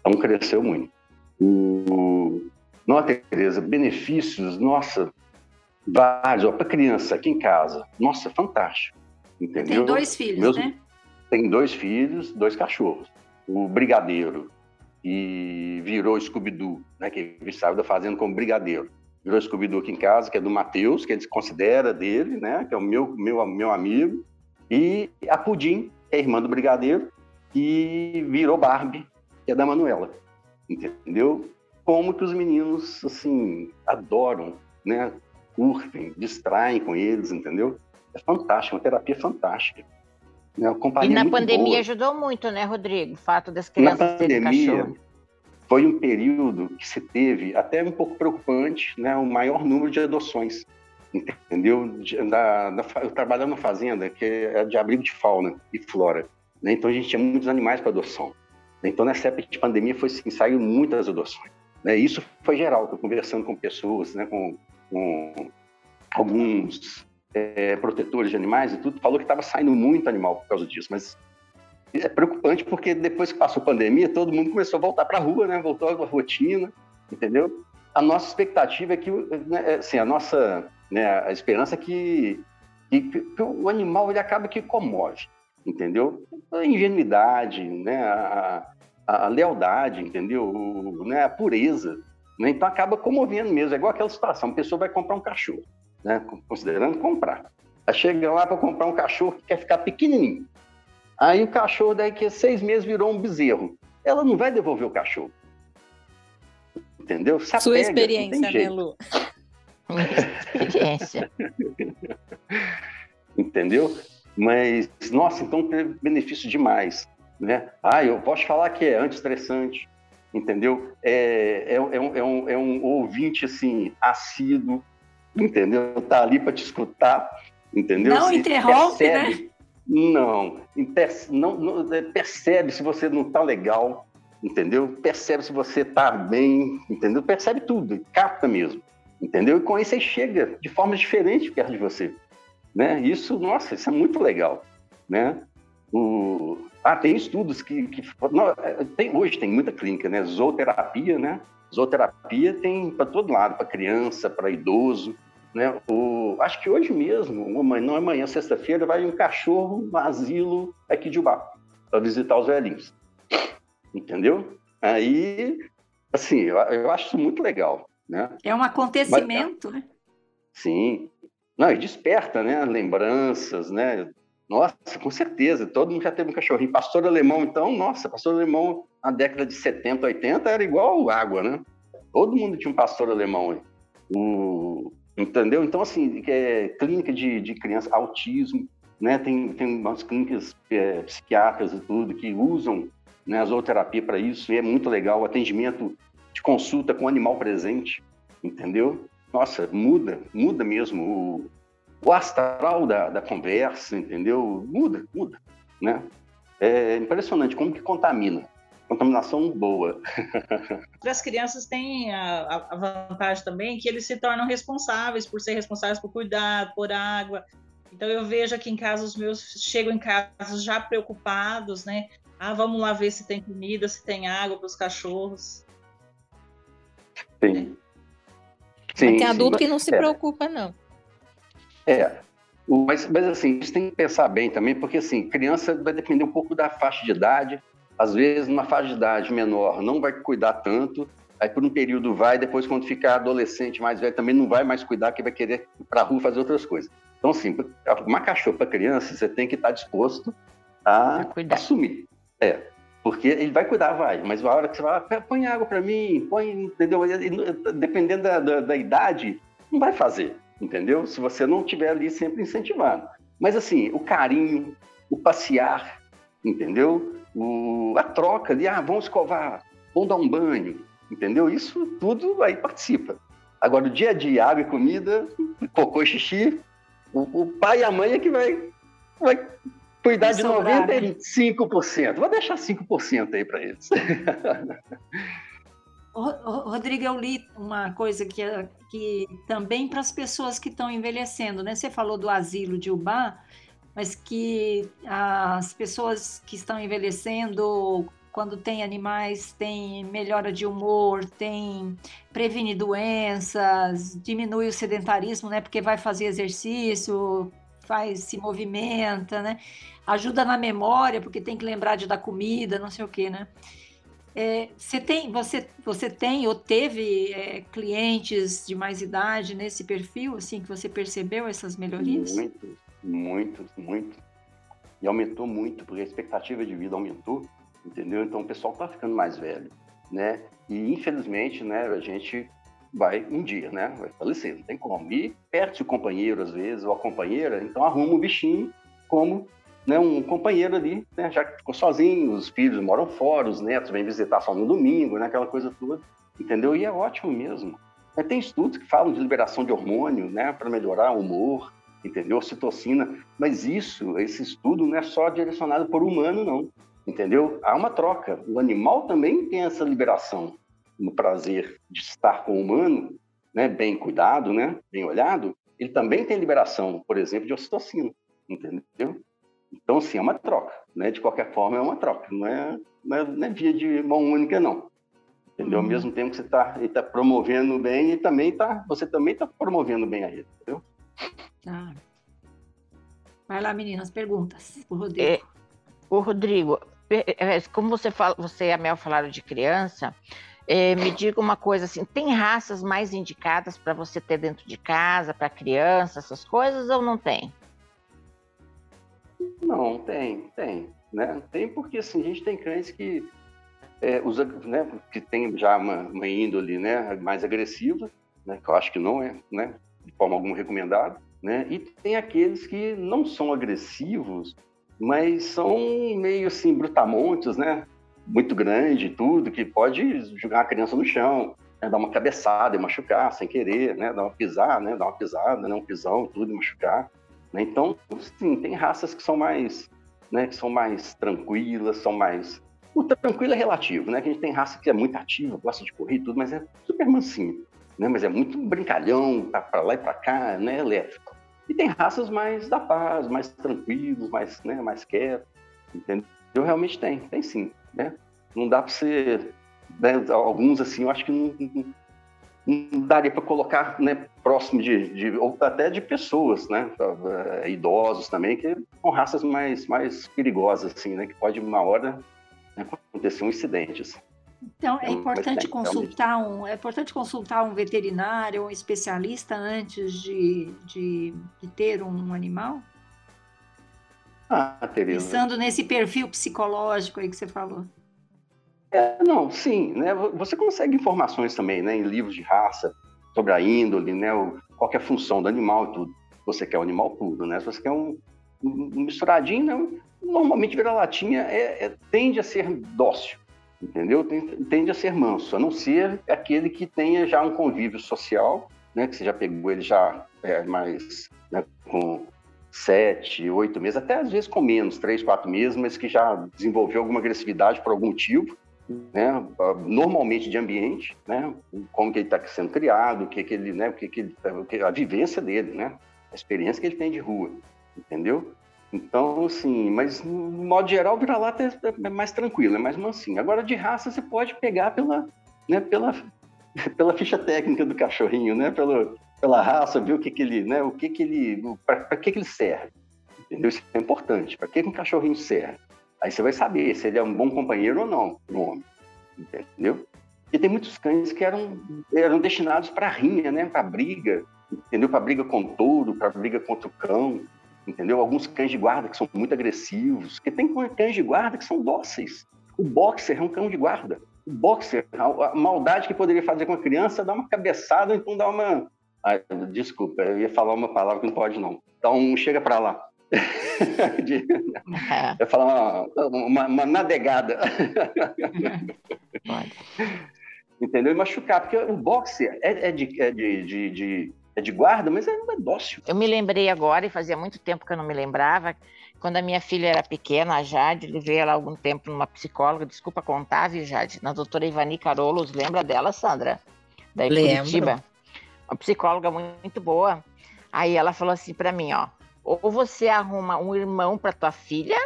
Então, cresceu muito. O... Nossa, Tereza, benefícios, nossa, Vários, para criança aqui em casa. Nossa, fantástico. Entendeu? Tem dois filhos, Meus... né? Tem dois filhos, dois cachorros. O brigadeiro e virou Scooby-Doo, né? Que ele saiu da fazenda como brigadeiro. Virou Scooby-Doo aqui em casa, que é do Matheus, que ele considera dele, né? Que é o meu, meu, meu amigo. E a Pudim, que é irmã do brigadeiro, e virou Barbie, que é da Manuela. Entendeu? Como que os meninos, assim, adoram, né? curtem, distraem com eles, entendeu? É fantástico, uma terapia fantástica. Né? e na pandemia boa. ajudou muito, né, Rodrigo? O fato das crianças na pandemia, cachorro. Foi um período que se teve, até um pouco preocupante, né, o maior número de adoções, entendeu? Da, da, eu trabalhava numa fazenda que é de abrigo de fauna e flora, né? então a gente tinha muitos animais para adoção. Então, nessa época de pandemia, foi assim, saiu muitas adoções. Né? Isso foi geral, tô conversando com pessoas, né, com com alguns é, protetores de animais e tudo, falou que estava saindo muito animal por causa disso, mas é preocupante porque depois que passou a pandemia, todo mundo começou a voltar para a rua, né? Voltou à rotina, entendeu? A nossa expectativa é que, né, é, assim, a nossa né, a esperança é que, que, que, o animal ele acaba que comove, entendeu? A ingenuidade, né? A, a, a lealdade, entendeu? O, né? A pureza, né? Então acaba comovendo mesmo. É igual aquela situação: a pessoa vai comprar um cachorro, né? considerando comprar. Ela chega lá para comprar um cachorro que quer ficar pequenininho. Aí o cachorro, daí que seis meses virou um bezerro. Ela não vai devolver o cachorro. Entendeu? Se Sua experiência, né, Lu? experiência. Entendeu? Mas, nossa, então teve benefício demais. Né? Ah, eu posso falar que é anti-estressante, entendeu? É, é, é, um, é, um, é um ouvinte, assim, assíduo, entendeu? Tá ali para te escutar, entendeu? Não se interrompe, né? percebe, né? Não, não, não, é, percebe se você não tá legal, entendeu? Percebe se você tá bem, entendeu? Percebe tudo, capta mesmo, entendeu? E com isso aí chega de forma diferente perto de você, né? Isso, nossa, isso é muito legal, né? O, ah, tem estudos que. que não, é, tem, hoje tem muita clínica, né? Zooterapia, né? Zooterapia tem para todo lado, para criança, para idoso. Né? O, acho que hoje mesmo, não é amanhã, sexta-feira, vai um cachorro no asilo aqui de Ubá para visitar os velhinhos. Entendeu? Aí, assim, eu, eu acho isso muito legal. Né? É um acontecimento, Mas, né? Sim. Não, e desperta, né? Lembranças, né? Nossa, com certeza. Todo mundo já teve um cachorrinho. Pastor alemão, então, nossa, pastor alemão na década de 70, 80 era igual água, né? Todo mundo tinha um pastor alemão aí. O... entendeu? Então, assim, é, clínica de, de criança, autismo, né? Tem, tem umas clínicas é, psiquiátricas e tudo que usam né, a zooterapia para isso, e é muito legal o atendimento de consulta com animal presente, entendeu? Nossa, muda, muda mesmo o, o astral da, da conversa, entendeu? Muda, muda, né? É impressionante como que contamina. Contaminação boa. As crianças têm a, a, vantagem também que eles se tornam responsáveis por ser responsáveis por cuidar, por água. Então eu vejo aqui em casa os meus chegam em casa já preocupados, né? Ah, vamos lá ver se tem comida, se tem água para os cachorros. Sim. Sim, tem adulto sim. que não se é. preocupa, não. É. Mas, mas assim, a gente tem que pensar bem também, porque assim, criança vai depender um pouco da faixa de idade. Às vezes, numa faixa de idade menor, não vai cuidar tanto. Aí, por um período, vai. Depois, quando ficar adolescente, mais velho, também não vai mais cuidar, que vai querer ir para a rua fazer outras coisas. Então, assim, uma cachorro para criança, você tem que estar disposto a assumir. É, porque ele vai cuidar, vai, mas a hora que você vai, põe água para mim, põe, entendeu? Dependendo da, da, da, idade, não vai fazer, entendeu? Se você não estiver ali sempre incentivando. Mas assim, o carinho, o passear, entendeu? O, a troca ali, ah, vamos escovar, vamos dar um banho, entendeu? Isso tudo aí participa. Agora, o dia a dia, água e comida, cocô e xixi, o, o pai e a mãe é que vai, vai Cuidar de 95%. Vou deixar 5% aí para eles. Rodrigo, eu li uma coisa que, que também para as pessoas que estão envelhecendo, né? Você falou do asilo de Ubá, mas que as pessoas que estão envelhecendo, quando tem animais, tem melhora de humor, tem previne doenças, diminui o sedentarismo, né? Porque vai fazer exercício, faz, se movimenta, né? ajuda na memória, porque tem que lembrar de dar comida, não sei o quê, né? É, você tem, você, você tem ou teve é, clientes de mais idade nesse perfil, assim, que você percebeu essas melhorias? Muito, muito, muito. E aumentou muito, porque a expectativa de vida aumentou, entendeu? Então o pessoal está ficando mais velho, né? E infelizmente, né, a gente vai um dia, né? Vai falecer, não tem como. E perde o companheiro, às vezes, ou a companheira, então arruma um bichinho como né, um companheiro ali, né, já que ficou sozinho, os filhos moram fora, os netos vêm visitar só no domingo, né, aquela coisa toda, entendeu? E é ótimo mesmo. É, tem estudos que falam de liberação de hormônio, né, para melhorar o humor, entendeu? Citocina, mas isso, esse estudo não é só direcionado por humano, não, entendeu? Há uma troca. O animal também tem essa liberação no prazer de estar com o humano, né, bem cuidado, né, bem olhado, ele também tem liberação, por exemplo, de ocitocina, entendeu? Então, sim, é uma troca, né? De qualquer forma, é uma troca, não é, não é, não é via de mão única, não. Entendeu? Uhum. Ao mesmo tempo que você está tá promovendo bem, e também tá, você também está promovendo bem a ele, entendeu? Ah. Vai lá, meninas, perguntas. O Rodrigo. É, o Rodrigo, é, como você, fala, você e a Mel falaram de criança, é, me diga uma coisa assim, tem raças mais indicadas para você ter dentro de casa, para criança, essas coisas, ou não tem? Não, tem, tem. Né? Tem porque assim, a gente tem cães que é, usa, né, que tem já uma, uma índole né, mais agressiva, né, que eu acho que não é né, de forma alguma recomendado, né? E tem aqueles que não são agressivos, mas são meio assim brutamontes, né? Muito grande, tudo que pode jogar a criança no chão, né, dar uma cabeçada e machucar sem querer, né? Dar uma pisar, né? Dar uma pisada, né? Um pisão, tudo e machucar. Né? Então, sim, tem raças que são mais, né, que são mais tranquilas, são mais o tranquilo é relativo, né? Que a gente tem raça que é muito ativa, gosta de correr e tudo, mas é super mansinho, né? Mas é muito brincalhão, tá para lá e para cá, né? Elétrico. E tem raças mais da paz, mais tranquilos, mais, né? Mais quietos, entendeu? Eu realmente tem, tem sim, né? Não dá para ser, né? alguns assim, eu acho que não, não daria para colocar né, próximo de, de, ou até de pessoas, né, eh, idosos também, que são raças mais, mais perigosas, assim, né, que pode uma hora né, acontecer um incidente. Assim. Então é importante consultar um é importante consultar um veterinário, um especialista antes de, de, de ter um animal. Ah, Tereza. Pensando nesse perfil psicológico aí que você falou. É, não, sim, né? Você consegue informações também, né, em livros de raça sobre a índole, né, qual é a função do animal e tudo. Você quer um animal puro, né? Se você quer um, um misturadinho, não, normalmente vira-latinha é, é, tende a ser dócil, entendeu? Tende a ser manso, a não ser aquele que tenha já um convívio social, né? Que você já pegou ele já é, mais né, com sete, oito meses, até às vezes com menos, três, quatro meses, mas que já desenvolveu alguma agressividade por algum motivo, né, normalmente de ambiente, né, como que ele está sendo criado, o que que ele, né, o que que ele, a vivência dele, né, a experiência que ele tem de rua, entendeu? Então, assim, mas no modo geral, vira-lata é, é mais tranquilo, é mais mansinho. Agora, de raça, você pode pegar pela, né, pela, pela ficha técnica do cachorrinho, né, pela raça, ver o que, que ele, né, o que, que ele, para que, que ele serve. Entendeu? Isso é importante. Para que, que um cachorrinho serve? Aí você vai saber se ele é um bom companheiro ou não, um homem. Entendeu? E tem muitos cães que eram, eram destinados para rinha, né, para briga, entendeu? Para briga com o touro, para briga contra o cão, entendeu? Alguns cães de guarda que são muito agressivos, que tem cães de guarda que são dóceis. O boxer é um cão de guarda. O boxer, a maldade que poderia fazer com a criança é dar uma cabeçada, então dar uma, ah, desculpa, eu ia falar uma palavra que não pode, não. Então, chega para lá. De, é. Eu falar uma, uma, uma nadegada. Entendeu? E machucar, porque o boxe é, é, de, é de, de, de, é de guarda, mas é, é dócil. Eu me lembrei agora, e fazia muito tempo que eu não me lembrava, quando a minha filha era pequena, a Jade, levei ela algum tempo numa psicóloga, desculpa contar, viu, Jade? Na doutora Ivani Carolos, lembra dela, Sandra? Da Curitiba uma psicóloga muito boa. Aí ela falou assim para mim, ó, ou você arruma um irmão para tua filha,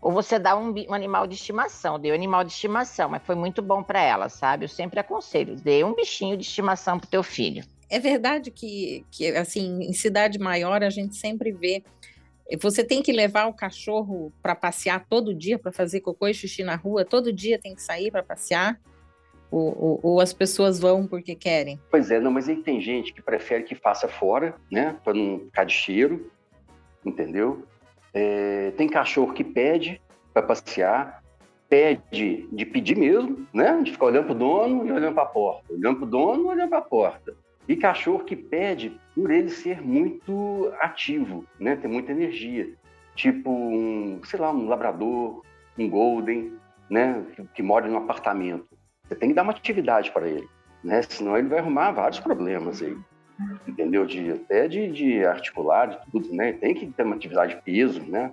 ou você dá um, um, animal de estimação. Deu animal de estimação, mas foi muito bom para ela, sabe? Eu sempre aconselho, dê um bichinho de estimação pro teu filho. É verdade que, que assim, em cidade maior a gente sempre vê você tem que levar o cachorro para passear todo dia, para fazer cocô e xixi na rua, todo dia tem que sair para passear. Ou, ou, ou, as pessoas vão porque querem? Pois é, não, mas aí tem gente que prefere que faça fora, né? Para não ficar de cheiro, entendeu? É, tem cachorro que pede para passear, pede de pedir mesmo, né? De ficar olhando para o dono e olhando para a porta, olhando para o dono e olhando para a porta. E cachorro que pede por ele ser muito ativo, né? Ter muita energia. Tipo um, sei lá, um labrador, um golden, né? Que, que mora num apartamento. Você tem que dar uma atividade para ele, né? Senão ele vai arrumar vários problemas aí, entendeu? De, até de, de articular, de tudo, né? Tem que ter uma atividade de peso, né?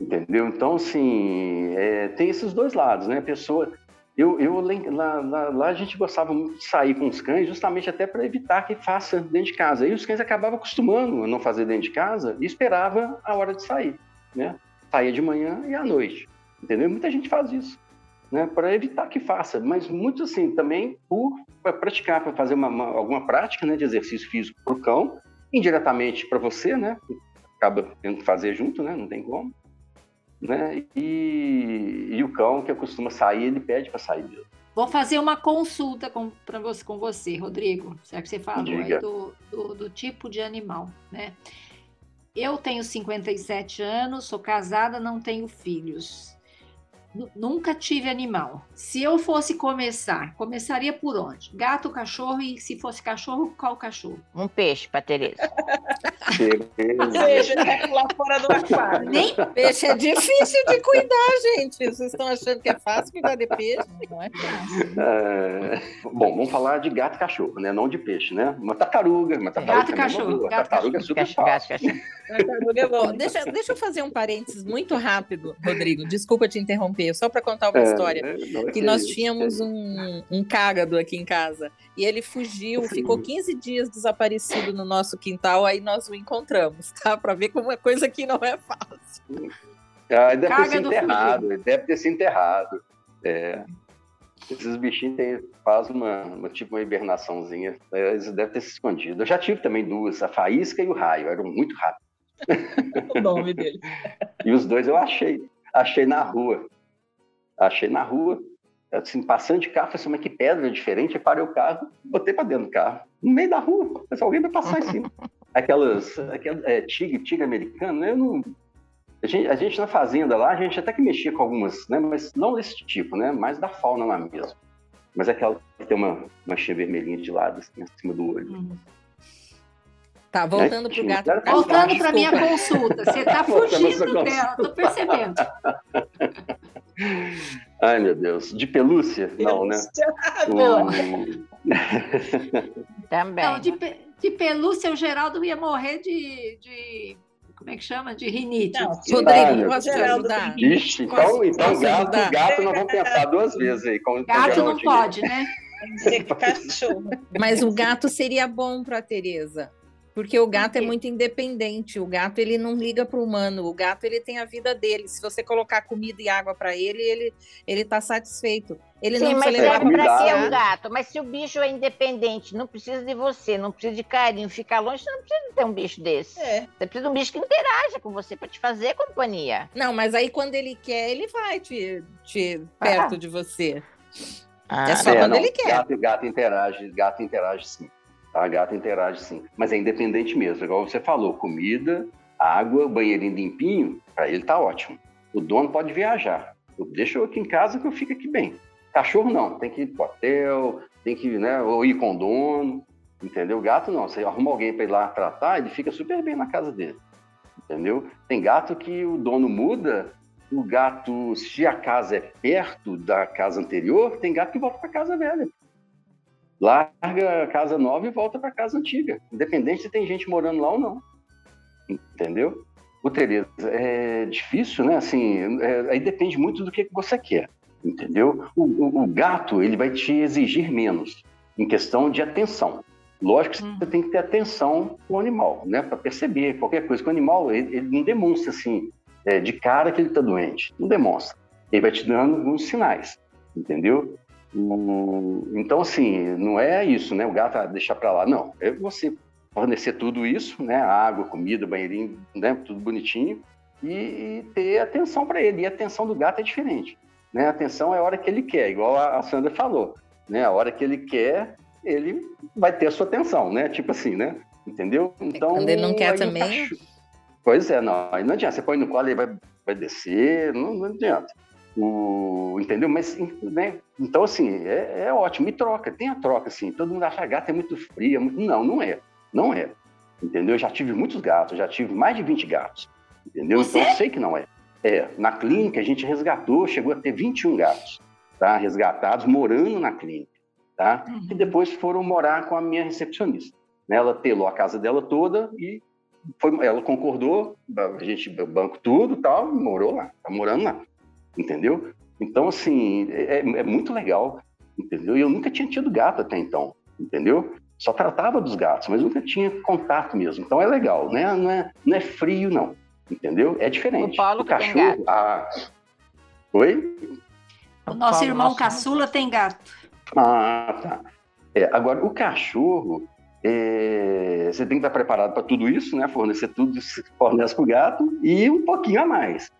Entendeu? Então, assim, é, tem esses dois lados, né? A pessoa... Eu, eu lá, lá, lá, a gente gostava muito de sair com os cães justamente até para evitar que faça dentro de casa. Aí os cães acabavam acostumando a não fazer dentro de casa e esperava a hora de sair, né? Saía de manhã e à noite, entendeu? Muita gente faz isso né, para evitar que faça, mas muito assim também por pra praticar, para fazer uma, uma, alguma prática né, de exercício físico para o cão, indiretamente para você, né, acaba tendo que fazer junto, né, não tem como, né, e, e o cão que costuma sair, ele pede para sair mesmo. Vou fazer uma consulta com, você, com você, Rodrigo, já que você falou aí do, do, do tipo de animal, né? Eu tenho 57 anos, sou casada, não tenho filhos. Nunca tive animal. Se eu fosse começar, começaria por onde? Gato, cachorro e se fosse cachorro, qual cachorro? Um peixe para Tereza. peixe né? lá fora do aquário. Nem peixe é difícil de cuidar, gente. Vocês estão achando que é fácil cuidar de peixe? Não é fácil. É... Bom, vamos falar de gato e cachorro, né? Não de peixe, né? Uma tartaruga, uma tartaruga. Gato e cachorro. Gato, tartaruga é super gato, fácil. Gato, tartaruga é bom. Deixa, deixa eu fazer um parênteses muito rápido, Rodrigo. Desculpa te interromper só para contar uma é, história. É, que nós tínhamos um, um cágado aqui em casa e ele fugiu, ficou 15 dias desaparecido no nosso quintal, aí nós o encontramos, tá? Para ver como é coisa que não é fácil. Ah, deve ter se enterrado, deve ter se enterrado. É. Esses bichinhos têm, fazem uma, uma, tipo uma hibernaçãozinha. É, eles devem ter se escondido. Eu já tive também duas, a faísca e o raio, eram muito rápidos. o nome dele. e os dois eu achei. Achei na rua. Achei na rua, assim, passando de carro, falei assim, mas que pedra diferente, eu parei o carro, botei para dentro do carro, no meio da rua, mas alguém vai passar em cima. Aquelas, aquelas é, tigre, tigre americano, eu não... A gente, a gente na fazenda lá, a gente até que mexia com algumas, né, mas não desse tipo, né, mais da fauna lá mesmo. Mas aquela que tem uma manchinha vermelhinha de lado, assim, acima do olho. Uhum. Tá, voltando para o gato. Voltando para minha consulta. Você está fugindo dela, estou percebendo. Ai, meu Deus. De pelúcia? Não, né? Também. Não, de, de pelúcia, o Geraldo ia morrer de, de como é que chama? De rinite. Não, Rodrigo, posso te ajudar? Ixi, então, então gato, gato não vão pensar duas vezes aí. gato não pode, né? Mas o gato seria bom para a Tereza. Porque o gato é muito independente, o gato ele não liga para o humano, o gato ele tem a vida dele. Se você colocar comida e água para ele, ele ele está satisfeito. Ele Sim, não mas serve para ser um gato. Mas se o bicho é independente, não precisa de você, não precisa de carinho, ficar longe, você não precisa ter um bicho desse. É. Você precisa de um bicho que interaja com você para te fazer companhia. Não, mas aí quando ele quer, ele vai te, te perto ah. de você. Ah, é só é, quando não, ele quer. Gato, gato interage, gato interage sim. A gata interage sim, mas é independente mesmo. Igual você falou, comida, água, banheirinho limpinho, para ele tá ótimo. O dono pode viajar. Deixa eu aqui em casa que eu fico aqui bem. Cachorro não, tem que ir pro hotel, tem que né, ou ir com o dono, entendeu? Gato não, você arruma alguém para ir lá tratar, ele fica super bem na casa dele, entendeu? Tem gato que o dono muda, o gato, se a casa é perto da casa anterior, tem gato que volta para casa velha larga a casa nova e volta para casa antiga, independente se tem gente morando lá ou não. Entendeu? O Tereza, é difícil, né? Assim, é, aí depende muito do que você quer, entendeu? O, o, o, gato, ele vai te exigir menos em questão de atenção. Lógico que hum. você tem que ter atenção com o animal, né? Para perceber qualquer coisa. Que o animal, ele, ele não demonstra, assim, é, de cara que ele está doente. Não demonstra. Ele vai te dando alguns sinais, entendeu? Então, assim, não é isso, né? O gato ah, deixar para lá. Não, é você fornecer tudo isso, né? Água, comida, banheirinho, né? Tudo bonitinho e, ter atenção para ele. E a atenção do gato é diferente, né? A atenção é a hora que ele quer, igual a Sandra falou, né? A hora que ele quer, ele vai ter a sua atenção, né? Tipo assim, né? Entendeu? Então, Quando ele não quer também... Pois é, não, aí não adianta. Você põe no colo, ele vai, vai descer, não, não adianta. O, entendeu? Mas, né? Então, assim, é, é, ótimo. E troca, tem a troca, assim. Todo mundo acha que a gata é muito fria. Muito... Não, não é. Não é. Entendeu? Eu já tive muitos gatos, já tive mais de 20 gatos. Entendeu? Você? Então, eu sei que não é. É, na clínica a gente resgatou, chegou a ter 21 gatos, tá? Resgatados, morando na clínica, tá? Uhum. E depois foram morar com a minha recepcionista. Né? Ela telou a casa dela toda e foi, ela concordou, a gente banco tudo tal, morou lá, tá morando lá entendeu? Então, assim, é, é muito legal, entendeu? E eu nunca tinha tido gato até então, entendeu? Só tratava dos gatos, mas nunca tinha contato mesmo. Então é legal, né? Não é, não é frio, não, entendeu? É diferente. O Paulo o cachorro. Ah... Oi? O nosso irmão caçula tem gato. Ah, tá. É, agora, o cachorro, é, você tem que estar preparado para tudo isso, né? Fornecer tudo isso que fornece para o gato e um pouquinho a mais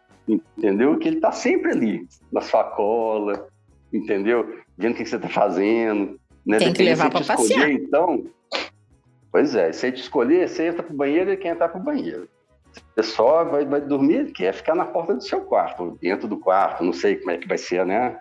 entendeu? Que ele está sempre ali, na sua cola, entendeu? Vendo o que você está fazendo. Né? Tem que levar para passear. Então, pois é, se te escolher, você entra para o banheiro e quem entrar para o banheiro. Você só vai, vai dormir, quer ficar na porta do seu quarto, dentro do quarto, não sei como é que vai ser, né?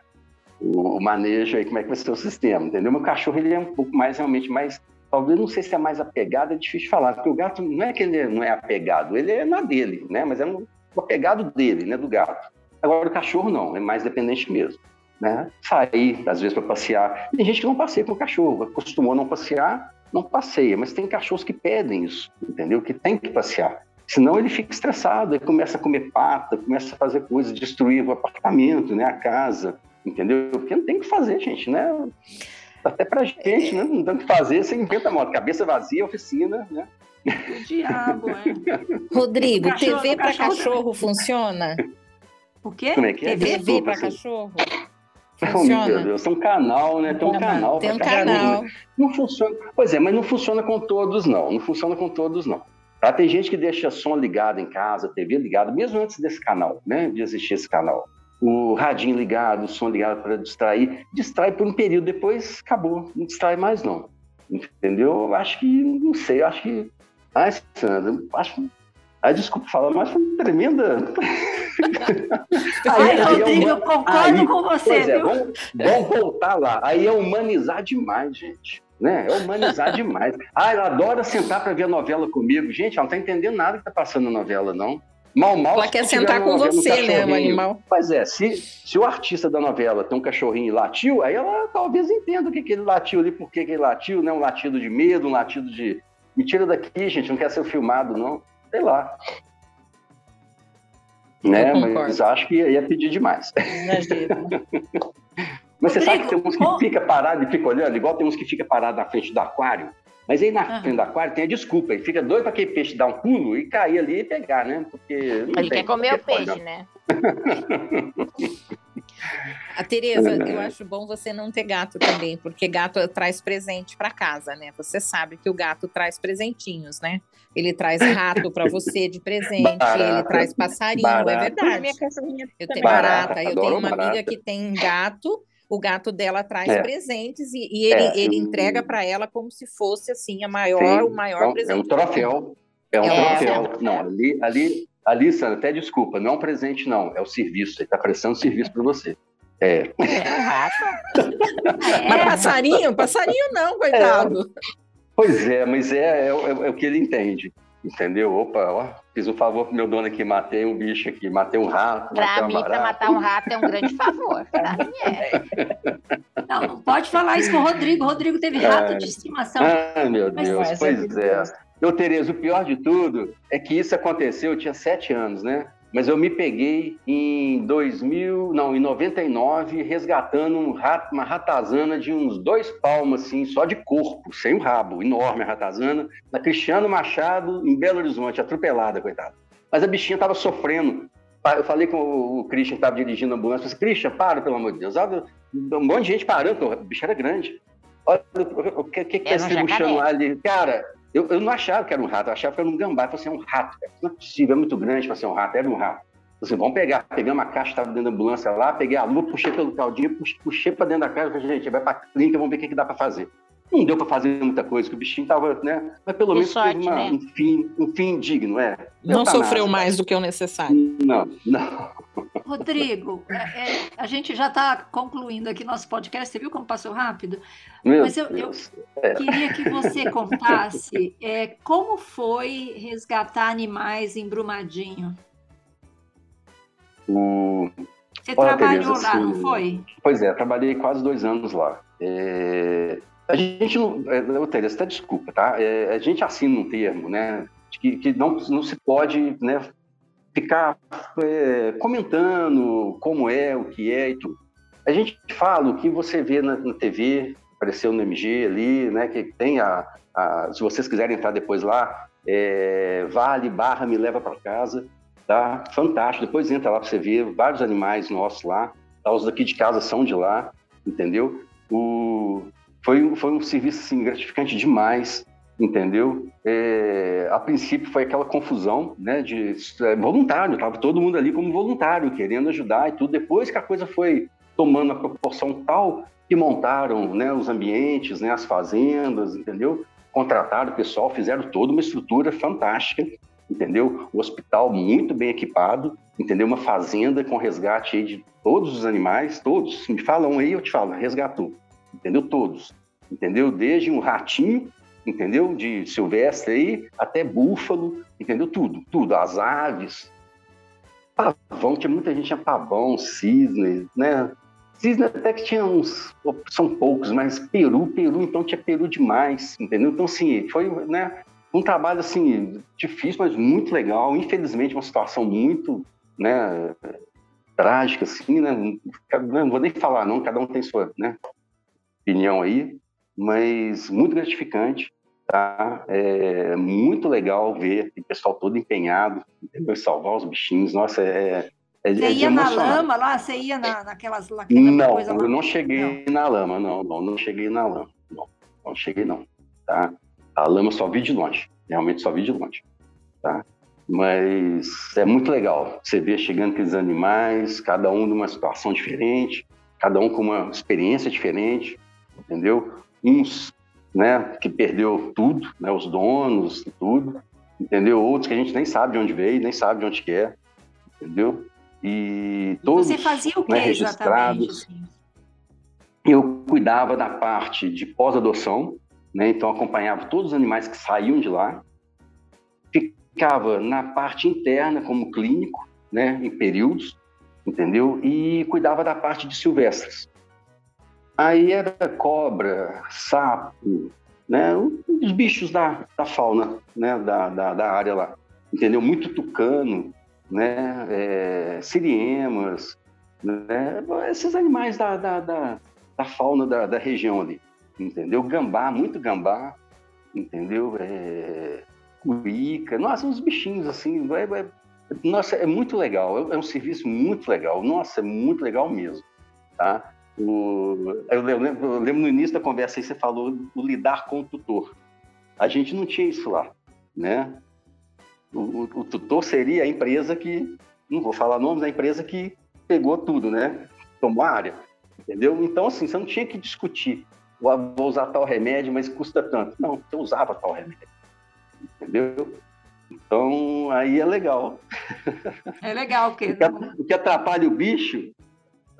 O, o manejo aí, como é que vai ser o sistema, entendeu? Meu cachorro, ele é um pouco mais, realmente, mais talvez não sei se é mais apegado, é difícil falar, porque o gato não é que ele não é apegado, ele é na dele, né? Mas é um, o apegado dele, né, do gato. Agora o cachorro não, é mais dependente mesmo. Né? Sair, às vezes, para passear. Tem gente que não passeia com o cachorro, acostumou a não passear, não passeia, mas tem cachorros que pedem isso, entendeu? Que tem que passear. Senão ele fica estressado, ele começa a comer pata, começa a fazer coisas, destruir o apartamento, né, a casa, entendeu? Porque não tem que fazer, gente, né? Até pra gente, né? Não tem que fazer, você inventa moto. Cabeça vazia, oficina, né? O diabo, é. Rodrigo, cachorro, TV para cachorro, cachorro funciona? O quê? Como é que é? TV para cachorro? Funciona? Oh, meu Deus, tem um canal, né? Tem um canal. Tem um canal. Não funciona. Pois é, mas não funciona com todos, não. Não funciona com todos, não. Tá? Tem gente que deixa som ligado em casa, TV ligado, mesmo antes desse canal, né? De existir esse canal. O radinho ligado, o som ligado para distrair. Distrai por um período, depois acabou. Não distrai mais, não. Entendeu? Eu acho que, não sei, eu acho que Ai, Sandra, acho. Ai, desculpa falar, mas foi tremenda. aí, Ai, Rodrigo, é uma... eu concordo aí, com você, é, vamos, vamos, voltar lá. Aí é humanizar demais, gente. né? É humanizar demais. Ah, ela adora sentar para ver a novela comigo. Gente, ela não está entendendo nada que está passando na novela, não. Mal, mal. Ela quer sentar com você, né, animal? Pois é, se, se o artista da novela tem um cachorrinho e latiu, aí ela talvez entenda o que, que ele latiu ali, por que, que ele latiu, né? Um latido de medo, um latido de. Me tira daqui, gente, não quer ser filmado, não. Sei lá. Né? Mas acho que ia pedir demais. Mas você sabe que tem uns que fica parado e fica olhando, igual tem uns que fica parado na frente do aquário. Mas aí na uhum. frente do aquário tem a desculpa, ele fica doido para aquele peixe dar um pulo e cair ali e pegar, né? Porque ele quer comer o peixe, pode, né? A Tereza, é. eu acho bom você não ter gato também, porque gato traz presente para casa, né? Você sabe que o gato traz presentinhos, né? Ele traz rato para você de presente, barata, ele traz passarinho, é barata. é verdade. Eu tenho barata, barata eu tenho uma barata. amiga que tem gato o gato dela traz é. presentes e, e ele, é, ele entrega para ela como se fosse assim a maior, sim, o maior então, presente. É um troféu. É um é, troféu. Não, ali, ali, ali, Sandra, até desculpa, não é um presente, não. É o serviço. Ele está prestando serviço para você. É. é. Mas passarinho? Passarinho não, coitado. É. Pois é, mas é, é, é, o que ele entende. Entendeu? Opa, ó, fiz um favor pro meu dono aqui, matei um bicho aqui, matei um rato. Pra mim, pra matar um rato é um grande favor. Pra mim é. Não, não pode falar isso com o Rodrigo. O Rodrigo teve rato de estimação. Ai, meu Deus, pois é. Meu, Tereza, o pior de tudo é que isso aconteceu, eu tinha sete anos, né? Mas eu me peguei em 2000, não, em 99, resgatando um rato, uma ratazana de uns dois palmos, assim, só de corpo, sem o rabo, enorme a ratazana, da Cristiano Machado, em Belo Horizonte, atropelada, coitada. Mas a bichinha estava sofrendo. Eu falei com o Christian, que estava dirigindo a ambulância, eu falei, Christian, para, pelo amor de Deus. Um monte de gente parando, o bicho era grande. Olha o que, que, que é esse buchão lá ali. Cara, eu, eu não achava que era um rato, eu achava que era um gambá. Eu falei assim, é um rato, cara. Não é possível, é muito grande para ser um rato. Era um rato. Eu falei assim, vamos pegar. Peguei uma caixa, estava dentro da ambulância lá, peguei a luva, puxei pelo caldinho, puxei, puxei para dentro da casa. Falei, gente, vai para a clínica, vamos ver o que, que dá para fazer. Não deu para fazer muita coisa, que o bichinho estava, né? Mas pelo menos sorte, teve uma, né? um, fim, um fim digno, é. Não sofreu nada, mais do que o necessário. Não, não. Rodrigo, é, é, a gente já está concluindo aqui nosso podcast, você viu como passou rápido? Meu Mas eu, eu é. queria que você contasse é, como foi resgatar animais em Brumadinho. O... Você Olha, trabalhou Tereza, lá, assim, não foi? Pois é, trabalhei quase dois anos lá. É... A gente não. É, Tereza, até desculpa, tá? É, a gente assina um termo, né? Que, que não, não se pode né, ficar é, comentando como é, o que é e tudo. A gente fala o que você vê na, na TV, apareceu no MG ali, né, que tem a, a se vocês quiserem entrar depois lá, é, vale barra me leva para casa, tá? Fantástico. Depois entra lá para você ver vários animais nossos lá. Tá? Os daqui de casa são de lá, entendeu? O, foi, foi um serviço assim, gratificante demais entendeu? É, a princípio foi aquela confusão, né, de é, voluntário, estava todo mundo ali como voluntário, querendo ajudar e tudo. Depois que a coisa foi tomando a proporção tal que montaram, né, os ambientes, né, as fazendas, entendeu? Contrataram o pessoal, fizeram toda uma estrutura fantástica, entendeu? O hospital muito bem equipado, entendeu? Uma fazenda com resgate de todos os animais, todos. Me falam aí, eu te falo, resgatou, entendeu? Todos, entendeu? Desde um ratinho entendeu? De silvestre aí até búfalo, entendeu? Tudo, tudo. As aves, pavão, tinha muita gente, tinha pavão, cisne, né? Cisne até que tinha uns, são poucos, mas peru, peru, então tinha peru demais, entendeu? Então, assim, foi, né? Um trabalho, assim, difícil, mas muito legal. Infelizmente, uma situação muito, né? Trágica, assim, né? Não vou nem falar, não, cada um tem sua, né? Opinião aí, mas muito gratificante. Tá? É muito legal ver o pessoal todo empenhado, entendeu? salvar os bichinhos. Nossa, é. é você ia na lama lá? Você ia na, naquelas. Não, coisa eu não cheguei não. na lama, não, não, não cheguei na lama. Não, não cheguei, não. Tá? A lama só vi de longe, realmente só vi de longe. Tá? Mas é muito legal você ver chegando aqueles animais, cada um numa situação diferente, cada um com uma experiência diferente, entendeu? Uns né, que perdeu tudo, né, os donos, tudo, entendeu? Outros que a gente nem sabe de onde veio, nem sabe de onde quer, é, entendeu? E todos Você fazia o que né, registrados. Eu cuidava da parte de pós-adoção, né? Então acompanhava todos os animais que saíam de lá, ficava na parte interna como clínico, né? Em períodos, entendeu? E cuidava da parte de silvestres. Aí era cobra, sapo, né? Os bichos da, da fauna, né? Da, da, da área lá, entendeu? Muito tucano, né? É, siriemas, né? Esses animais da, da, da, da fauna da, da região ali, entendeu? Gambá, muito gambá, entendeu? É, cuíca, nossa, uns bichinhos assim, é, é, nossa, é muito legal, é um serviço muito legal, nossa, é muito legal mesmo, tá? O, eu, lembro, eu lembro no início da conversa aí você falou o lidar com o tutor. A gente não tinha isso lá, né? O, o, o tutor seria a empresa que, não vou falar nomes, a empresa que pegou tudo, né? Tomou a área, entendeu? Então, assim, você não tinha que discutir, vou usar tal remédio, mas custa tanto. Não, você usava tal remédio, entendeu? Então, aí é legal. É legal, porque... O que atrapalha o bicho,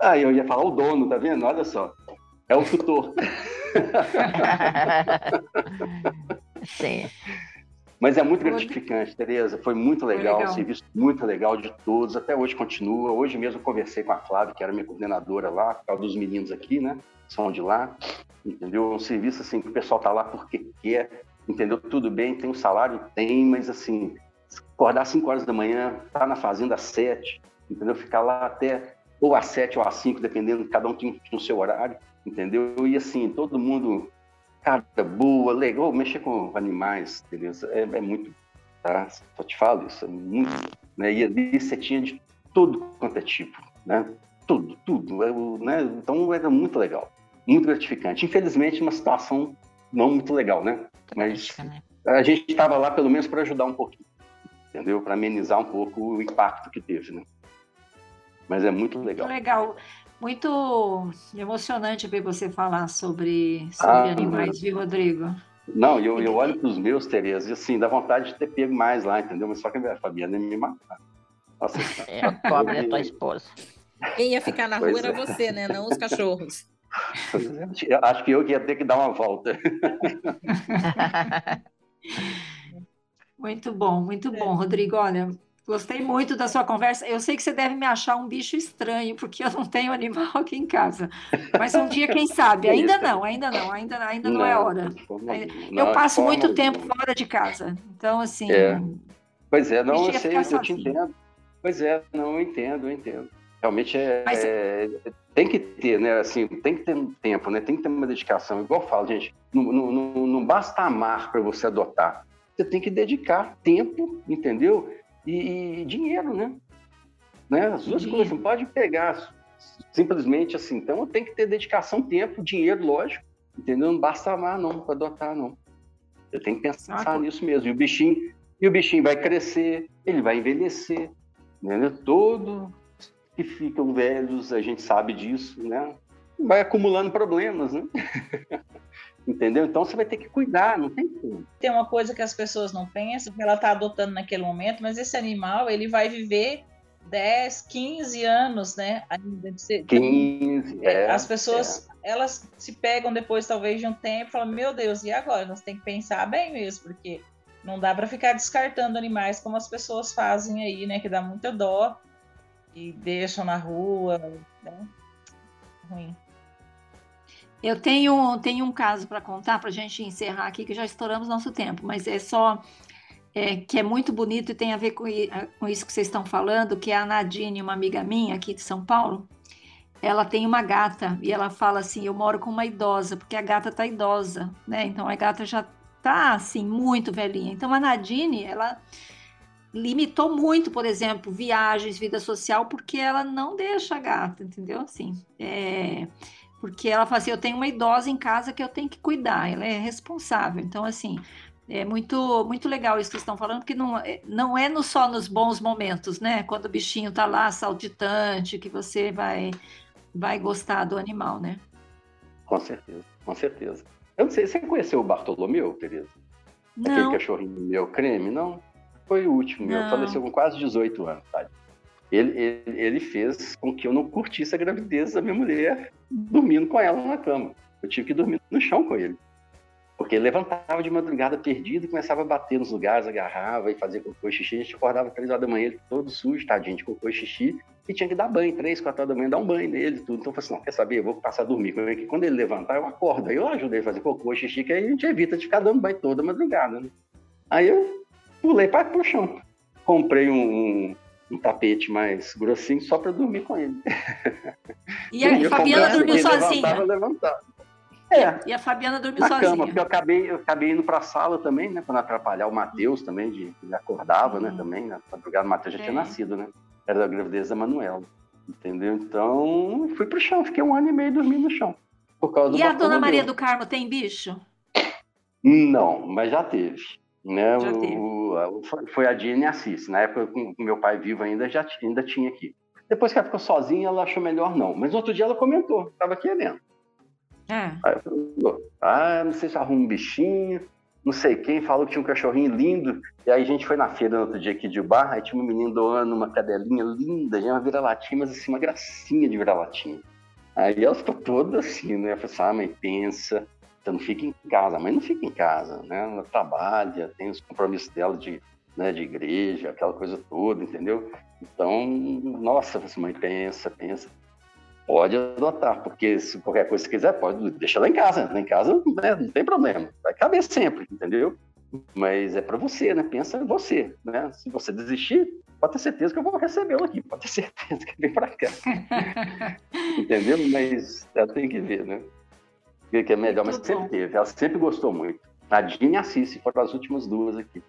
aí eu ia falar o dono, tá vendo? Olha só, é o tutor. Sim. Mas é muito gratificante, Tereza. Foi muito legal, Foi legal. serviço muito legal de todos. Até hoje continua. Hoje mesmo conversei com a Flávia, que era minha coordenadora lá, por causa dos meninos aqui, né? São de lá. Entendeu? Um serviço assim que o pessoal tá lá porque quer. Entendeu? Tudo bem, tem um salário? Tem, mas assim, acordar às 5 horas da manhã, tá na fazenda às 7, entendeu? Ficar lá até ou às 7 ou às 5, dependendo, cada um tem o seu horário, entendeu? E assim, todo mundo cara boa, legal, mexer com animais, beleza? É, é, muito, tá? Só te falo isso, é muito, né? E ali você tinha de todo quanto é tipo, né? Tudo, tudo, é, né? Então era muito legal, muito gratificante. Infelizmente, uma situação não muito legal, né? Mas né? a gente estava lá pelo menos para ajudar um pouquinho, entendeu? Para amenizar um pouco o impacto que teve, né? Mas é muito legal. Muito legal muito emocionante ver você falar sobre, sobre ah, animais, viu, Rodrigo? Não, eu, eu olho para os meus, Tereza, e assim, dá vontade de ter pego mais lá, entendeu? Mas só que a Fabiana ia me matar. Nossa, é, pobre é tua esposa. Quem ia ficar na rua pois era é. você, né? Não os cachorros. Acho que eu ia ter que dar uma volta. muito bom, muito bom, Rodrigo. Olha, Gostei muito da sua conversa. Eu sei que você deve me achar um bicho estranho, porque eu não tenho animal aqui em casa. Mas um dia, quem sabe? Ainda não, ainda não, ainda, ainda não, é não é hora. eu passo muito tempo fora de casa. Então, assim. É. Pois é, não, eu sei, eu te entendo. Pois é, não, eu entendo, eu entendo. Realmente é, Mas, é, tem que ter, né? Assim, tem que ter um tempo, né? Tem que ter uma dedicação. Igual eu falo, gente, não, não, não, não basta amar para você adotar. Você tem que dedicar tempo, entendeu? E, e dinheiro, né? né? As duas coisas, não pode pegar simplesmente assim. Então tem que ter dedicação, tempo, dinheiro, lógico, entendeu? Não basta amar, não, para adotar, não. Eu tenho que pensar ah, nisso mesmo. E o bichinho, e o bichinho vai crescer, ele vai envelhecer, né? Todo que ficam velhos, a gente sabe disso, né? Vai acumulando problemas, né? Entendeu? Então você vai ter que cuidar, não tem como. Tem uma coisa que as pessoas não pensam, que ela está adotando naquele momento, mas esse animal ele vai viver 10, 15 anos, né? Ainda de ser... 15, é, As pessoas, é. elas se pegam depois, talvez, de um tempo e falam, meu Deus, e agora? Nós temos que pensar bem mesmo, porque não dá para ficar descartando animais como as pessoas fazem aí, né? Que dá muita dó e deixam na rua, né? Ruim. Eu tenho, tenho um caso para contar para a gente encerrar aqui, que já estouramos nosso tempo, mas é só é, que é muito bonito e tem a ver com, com isso que vocês estão falando, que é a Nadine, uma amiga minha aqui de São Paulo, ela tem uma gata e ela fala assim: eu moro com uma idosa, porque a gata tá idosa, né? Então a gata já tá assim, muito velhinha. Então a Nadine, ela limitou muito, por exemplo, viagens, vida social, porque ela não deixa a gata, entendeu? Assim, é porque ela fala assim: eu tenho uma idosa em casa que eu tenho que cuidar, ela é responsável. Então, assim, é muito, muito legal isso que estão falando, porque não, é, não é no, só nos bons momentos, né? Quando o bichinho tá lá saltitante, que você vai, vai gostar do animal, né? Com certeza, com certeza. Eu não sei, você conheceu o Bartolomeu, Tereza? Não. Aquele cachorrinho meu creme? Não, foi o último meu, faleceu com quase 18 anos, tá? Ele, ele, ele, fez com que eu não curtisse a gravidez da minha mulher dormindo com ela na cama. Eu tive que dormir no chão com ele. Porque levantava de madrugada perdido, começava a bater nos lugares, agarrava e fazia cocô e xixi. A gente acordava três horas da manhã, ele todo sujo, tadinho, de cocô e xixi, e tinha que dar banho, três, quatro horas da manhã, dar um banho nele tudo. Então eu falei assim, não, quer saber, eu vou passar a dormir. Porque quando ele levantar, eu acordo. Aí eu ajudei a fazer cocô e xixi, que aí a gente evita de ficar dando banho toda madrugada, né? Aí eu pulei para o chão. Comprei um, um tapete mais grossinho só para dormir com ele. E a Fabiana dormiu sozinha? Levantava, é. E a Fabiana dormiu na sozinha. Cama, porque eu acabei, eu acabei indo para a sala também, né? Para não atrapalhar o Matheus também, de, ele acordava, né? Uhum. Também, na madrugada, o Matheus já é. tinha nascido, né? Era da gravidez da Manuela. Entendeu? Então, fui pro chão, fiquei um ano e meio dormindo no chão. Por causa e a Dona Maria do Carmo tem bicho? Não, mas já teve. Né? Já teve. Foi a Dina e Assis. Na época, com meu pai vivo ainda, já ainda tinha aqui. Depois que ela ficou sozinha, ela achou melhor não. Mas outro dia ela comentou, estava querendo. É. Aí eu falei, ah, não sei se arruma um bichinho, não sei quem, falou que tinha um cachorrinho lindo. E aí a gente foi na feira no outro dia aqui de Barra, aí tinha um menino doando uma cadelinha linda, já uma vira-latinha, mas assim, uma gracinha de vira-latinha. Aí ela ficou toda assim, né? Eu falei assim, ah, mãe, pensa, você não fica em casa. A mãe não fica em casa, né? Ela trabalha, tem os compromissos dela de, né, de igreja, aquela coisa toda, entendeu? Então, nossa, assim, mãe, pensa, pensa pode adotar, porque se qualquer coisa que quiser, pode deixar lá em casa. Lá em casa né, não tem problema, vai caber sempre, entendeu? Mas é para você, né? Pensa em você, né? Se você desistir, pode ter certeza que eu vou recebê-lo aqui, pode ter certeza que vem para cá. entendeu? Mas ela tem que ver, né? Que é melhor, mas sempre teve. Ela sempre gostou muito. A Dini e a Cici foram as últimas duas aqui.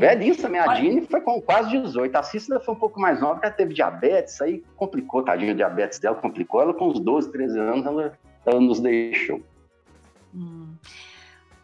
É. A Dini foi com quase 18. A Cícera foi um pouco mais nova, porque ela teve diabetes, aí complicou, tadinha, o diabetes dela complicou. Ela com uns 12, 13 anos, ela, ela nos deixou. Hum.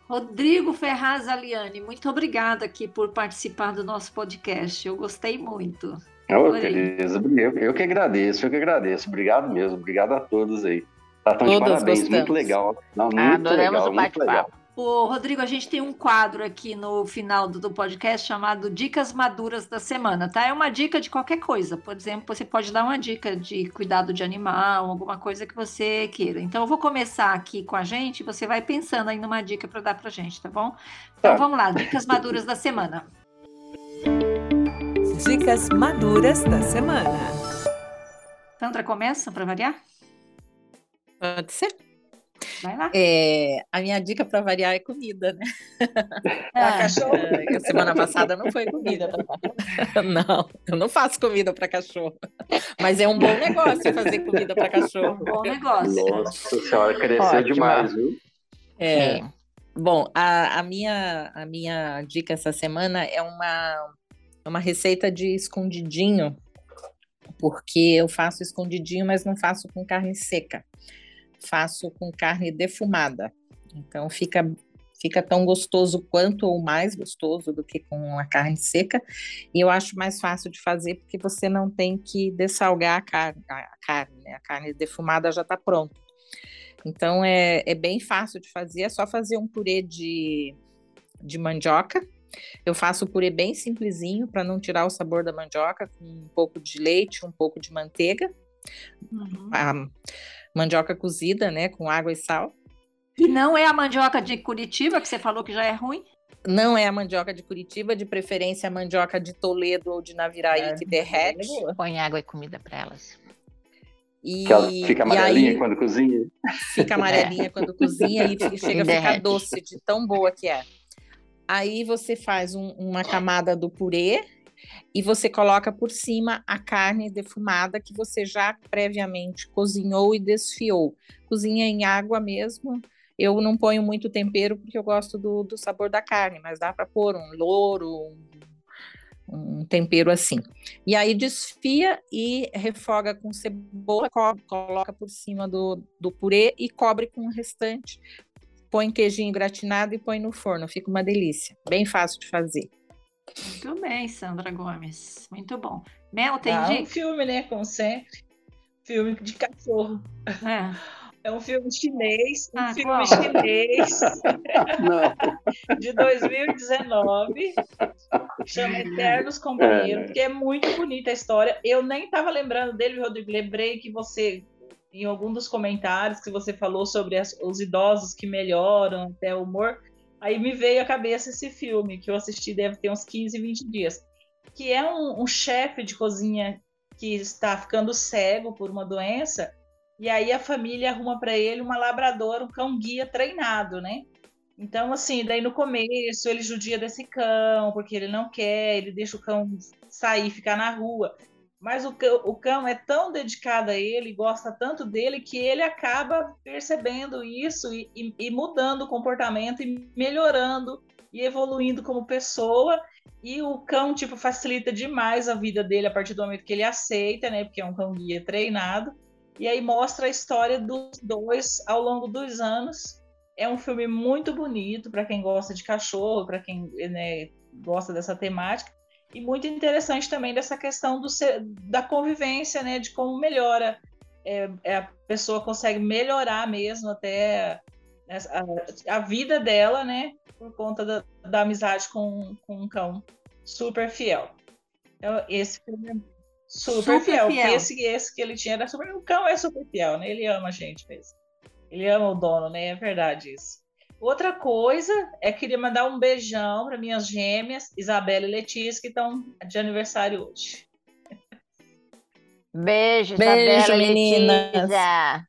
Rodrigo Ferraz Aliane, muito obrigada aqui por participar do nosso podcast. Eu gostei muito. Ô, Tereza, eu, eu que agradeço, eu que agradeço. Obrigado mesmo, obrigado a todos aí. Tá, tão de parabéns, gostamos. muito legal. Não, muito Adoramos legal, o bate-papo. Ô, Rodrigo, a gente tem um quadro aqui no final do, do, podcast chamado Dicas Maduras da Semana, tá? É uma dica de qualquer coisa. Por exemplo, você pode dar uma dica de cuidado de animal, alguma coisa que você queira. Então, eu vou começar aqui com a gente, você vai pensando aí numa dica para dar pra gente, tá bom? Então, tá. vamos lá, Dicas Maduras da Semana. Dicas Maduras da Semana. Sandra, começa para variar? Pode ser. Vai lá. É, a minha dica para variar é comida, né? Ah, cachorro. É, semana passada não foi comida. Não, eu não faço comida para cachorro. Mas é um bom negócio fazer comida para cachorro. É um bom negócio. Nossa senhora, cresceu demais, viu? É. Bom, a, a, minha, a minha dica essa semana é uma, uma receita de escondidinho, porque eu faço escondidinho, mas não faço com carne seca faço com carne defumada. Então fica fica tão gostoso quanto ou mais gostoso do que com a carne seca. E eu acho mais fácil de fazer porque você não tem que dessalgar a carne, a carne, né? a carne defumada já está pronta. Então é, é bem fácil de fazer, é só fazer um purê de, de mandioca. Eu faço o purê bem simplesinho para não tirar o sabor da mandioca, com um pouco de leite, um pouco de manteiga. Uhum. A, mandioca cozida, né, com água e sal. E não é a mandioca de Curitiba, que você falou que já é ruim? Não é a mandioca de Curitiba, de preferência a mandioca de Toledo ou de Naviraí, é, que derrete. Põe água e comida para elas. E, que ela fica amarelinha aí, quando cozinha. Fica amarelinha quando cozinha e chega a ficar doce de tão boa que é. Aí você faz um, uma camada do purê, e você coloca por cima a carne defumada que você já previamente cozinhou e desfiou. Cozinha em água mesmo. Eu não ponho muito tempero porque eu gosto do, do sabor da carne, mas dá para pôr um louro, um, um, tempero assim. E aí desfia e refoga com cebola, coloca por cima do, do purê e cobre com o restante. Põe queijinho gratinado e põe no forno. Fica uma delícia. Bem fácil de fazer. Muito bem, Sandra Gomes. Muito bom. Mel, tem ah, dica? um filme, né? Como sempre. Filme de cachorro. É. É um filme chinês, um ah, filme qual? chinês de 2019, chama Eternos Companheiros, é. que é muito bonita a história. Eu nem estava lembrando dele, Rodrigo. Lembrei que você em algum dos comentários que você falou sobre as, os idosos que melhoram até o humor, aí me veio à cabeça esse filme que eu assisti deve ter uns 15, 20 dias, que é um, um chefe de cozinha que está ficando cego por uma doença e aí a família arruma para ele uma labradora, um cão guia treinado, né? Então, assim, daí no começo ele judia desse cão, porque ele não quer, ele deixa o cão sair, ficar na rua. Mas o cão, o cão é tão dedicado a ele, gosta tanto dele, que ele acaba percebendo isso e, e, e mudando o comportamento e melhorando e evoluindo como pessoa. E o cão, tipo, facilita demais a vida dele a partir do momento que ele aceita, né? Porque é um cão guia treinado. E aí mostra a história dos dois ao longo dos anos. É um filme muito bonito para quem gosta de cachorro, para quem né, gosta dessa temática. E muito interessante também dessa questão do, da convivência, né? De como melhora. É, é, a pessoa consegue melhorar mesmo até a, a, vida dela, né? Por conta da, da amizade com, com um cão super fiel. Então, esse filme é Super, super fiel. fiel. Esse, esse que ele tinha era super. O cão é super fiel, né? Ele ama a gente mesmo. Ele ama o dono, né? É verdade isso. Outra coisa é que queria mandar um beijão para minhas gêmeas, Isabela e Letícia, que estão de aniversário hoje. Beijo, Beijo Isabela meninas. Letícia.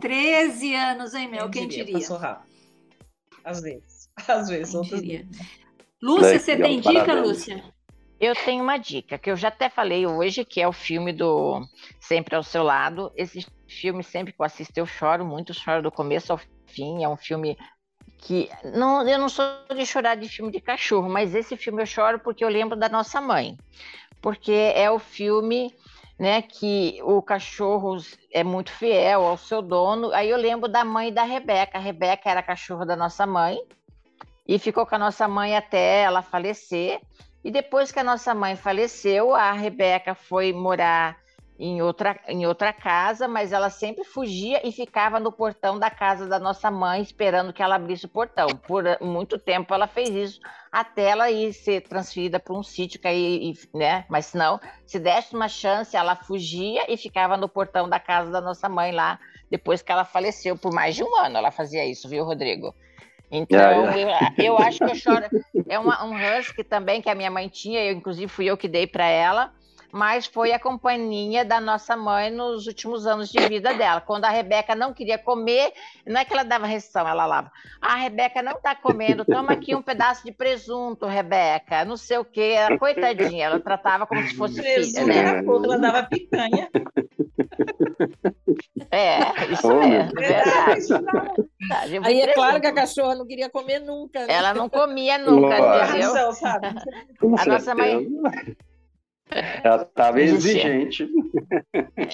13 anos, hein, meu? Quem, Quem diria? diria? Passou rápido. Às vezes. Às vezes. Quem diria? Lúcia, você tem dica, Lúcia? Eu tenho uma dica que eu já até falei hoje, que é o filme do Sempre ao Seu Lado. Esse filme, sempre que eu assisto, eu choro muito, choro do começo ao fim. É um filme que. Não, eu não sou de chorar de filme de cachorro, mas esse filme eu choro porque eu lembro da nossa mãe. Porque é o filme né, que o cachorro é muito fiel ao seu dono. Aí eu lembro da mãe da Rebeca. A Rebeca era cachorro da nossa mãe e ficou com a nossa mãe até ela falecer. E depois que a nossa mãe faleceu, a Rebeca foi morar em outra, em outra casa, mas ela sempre fugia e ficava no portão da casa da nossa mãe, esperando que ela abrisse o portão. Por muito tempo ela fez isso, até ela ir ser transferida para um sítio, que aí, né? Mas não, se desse uma chance, ela fugia e ficava no portão da casa da nossa mãe lá, depois que ela faleceu, por mais de um ano ela fazia isso, viu, Rodrigo? Então, eu, eu, acho que eu choro. É uma, um husky também que a minha mãe tinha, eu, inclusive fui eu que dei para ela, mas foi a companhia da nossa mãe nos últimos anos de vida dela. Quando a Rebeca não queria comer, não é que ela dava restrição, ela lava. A Rebeca não está comendo, toma aqui um pedaço de presunto, Rebeca, não sei o quê. Coitadinha, ela tratava como se fosse filha, né? Ela dava picanha. É, isso oh, é, verdade. verdade. Aí é claro que a cachorra não queria comer nunca. Né? Ela não comia nunca, entendeu? A nossa mãe. Ela estava exigente. É.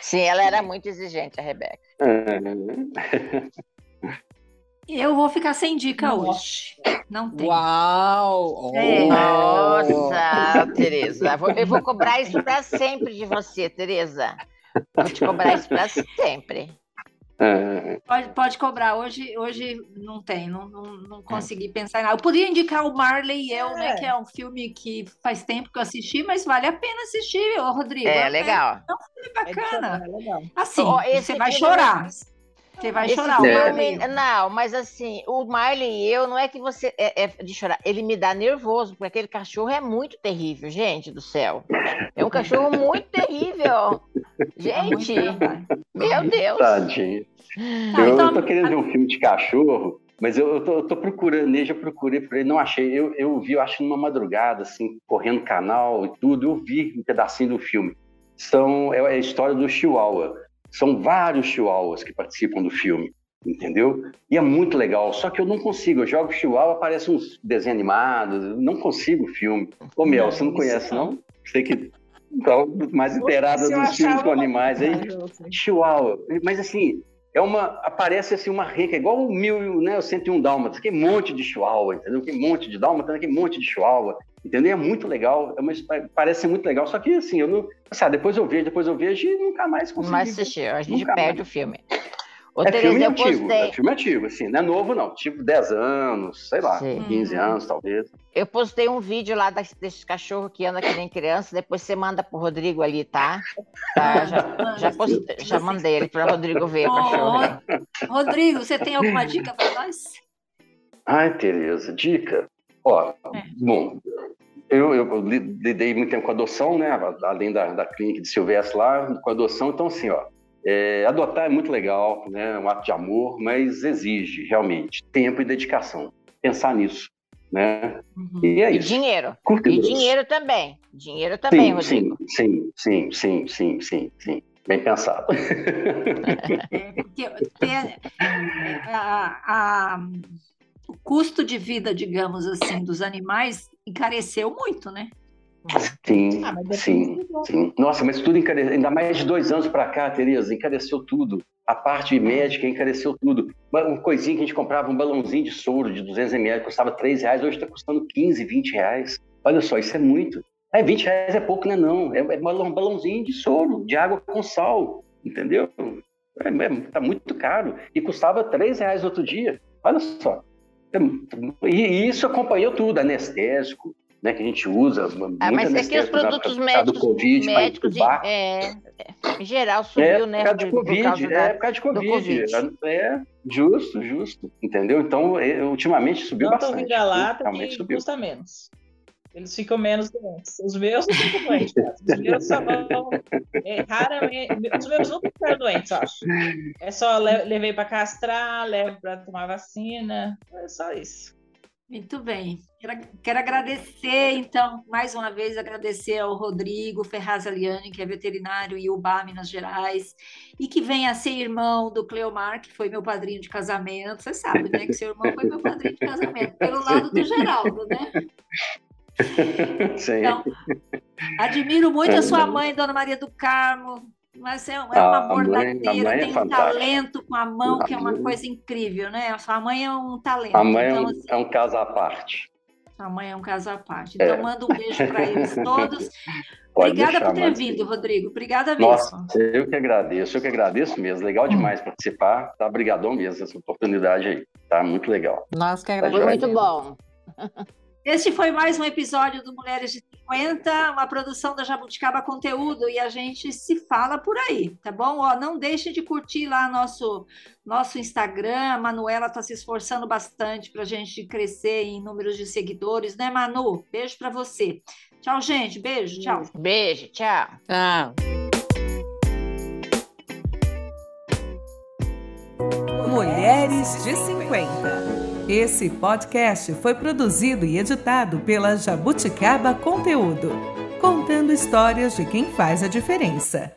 Sim, ela era muito exigente, a Rebeca. É. Eu vou ficar sem dica Nossa. hoje. Não tem. Uau! É. Nossa, Tereza. Eu vou cobrar isso para sempre de você, Tereza. Vou te cobrar isso para sempre. É. Pode, pode cobrar. Hoje, hoje não tem, não, não, não consegui pensar em nada. Eu poderia indicar o Marley e Eu, né, é. né? Que é um filme que faz tempo que eu assisti, mas vale a pena assistir, Rodrigo. É, legal. É um filme bacana. É assim, você vai chorar. Você vai Esse chorar. Filme, não, mas assim, o Marley e eu, não é que você é, é, de chorar, ele me dá nervoso, porque aquele cachorro é muito terrível, gente do céu. É um cachorro muito terrível. Gente, meu Deus. Tadinho. Tá, eu, então... eu tô querendo ver um filme de cachorro, mas eu, eu, tô, eu tô procurando, nele, já procurei por ele, não achei. Eu, eu vi, eu acho, numa madrugada, assim, correndo canal e tudo, eu vi um pedacinho do filme. São, é a história do Chihuahua. São vários chihuahuas que participam do filme, entendeu? E é muito legal, só que eu não consigo. Eu jogo chihuahua, aparece uns desenhos animados, não consigo o filme. Ô, Mel, você não conhece, não? Sei que tá mais inteirada dos filmes com animais aí. Chihuahua. Mas assim, é uma aparece assim uma rica igual o mil, né, o 101 dálmatas, que um monte de chihuahua, entendeu? Que monte de dálmata, que monte de chihuahua. Entendeu? É muito legal, é uma, parece ser muito legal, só que assim, eu não. Assim, ah, depois eu vejo, depois eu vejo e nunca mais consigo. Mas assistir, a gente perde mais. o filme. Ô, é Tereza, filme antigo, postei. é filme antigo, assim, não é novo não, tipo 10 anos, sei lá, Sim. 15 anos talvez. Eu postei um vídeo lá das- desses cachorros que andam que nem criança, depois você manda pro Rodrigo ali, tá? Tá, já, já, postei- já mandei ele para Rodrigo ver o cachorro. Ro- Rodrigo, você tem alguma dica para nós? Ai, Tereza, dica. Ó, É. bom, eu, eu li- lidei muito tempo com adoção, né? Além da, da clínica de Silvestre lá, com adoção. Então, assim, ó, é, adotar é muito legal, né? É um ato de amor, mas exige realmente tempo e dedicação. Pensar nisso, né? E é E isso. dinheiro. Curta E grosso. dinheiro também. Dinheiro também, Sim, Rodrigo. sim, sim, sim, sim, sim, sim, sim. Bem pensado. É, porque tem- a- a- o custo de vida, digamos assim, dos animais encareceu muito, né? Sim, Ah, sim, sim. Nossa, mas tudo encareceu, ainda mais de dois anos para cá, Tereza, encareceu tudo. A parte médica encareceu tudo. Uma, uma coisinha que a gente comprava, um balãozinho de soro de 200 ml, custava 3 reais, hoje está custando 15, 20 reais. Olha só, isso é muito. É, 20 reais é pouco, né? Não, é, é um balãozinho de soro, de água com sal, entendeu? É, é, tá muito caro. E custava 3 reais outro dia. Olha só. É E, isso acompanhou tudo, anestésico, né, que a gente usa. Ah, mas é que os produtos médicos, Covid, médicos entubar. é, é, em geral, É, subiu, né, por causa de Covid, causa da- é por causa de Covid. Covid. É, justo, justo, entendeu? Então, é, ultimamente subiu Não bastante. Realmente que subiu. custa menos. Eles ficam menos doentes. Os meus não ficam doentes. Os meus só vão. É, raramente. Os meus nunca ficaram doentes, acho. É só le- levei para castrar, levo para tomar vacina. É só isso. Muito bem. Quero, quero agradecer, então, mais uma vez, agradecer ao Rodrigo Ferraz Aliani, que é veterinário em Ubá, Minas Gerais, e que vem a ser irmão do Cleomar, que foi meu padrinho de casamento. Você sabe, né? Que seu irmão foi meu padrinho de casamento, pelo lado do Geraldo, né? Sim. Então, admiro muito É a sua mãe, Dona Maria do Carmo. Mas é, é uma a mãe- a mãe é tem um talento com a mão, que é uma A mãe- coisa incrível, né? A sua mãe é um talento. a mãe é então, um, assim, é um caso à parte. sua mãe é um caso à parte. Então, É. manda um beijo para eles todos. Pode Obrigada deixar, por ter vindo, Rodrigo. Obrigada mesmo. Nossa, eu que agradeço, eu que agradeço mesmo. Legal demais participar. Tá obrigadão mesmo essa oportunidade aí. Tá muito legal. Nós que Tá Foi agradecemos. muito bom. Este foi mais um episódio do Mulheres de 50, uma produção da Jabuticaba Conteúdo, e a gente se fala por aí, tá bom? Ó, não deixe de curtir lá nosso, nosso Instagram. A Manuela está se esforçando bastante para a gente crescer em números de seguidores, né, Manu? Beijo para você. Tchau, gente. Beijo. Tchau. Beijo, tchau. Tchau. Mulheres de 50. Esse podcast foi produzido e editado pela Jabuticaba Conteúdo, contando histórias de quem faz a diferença.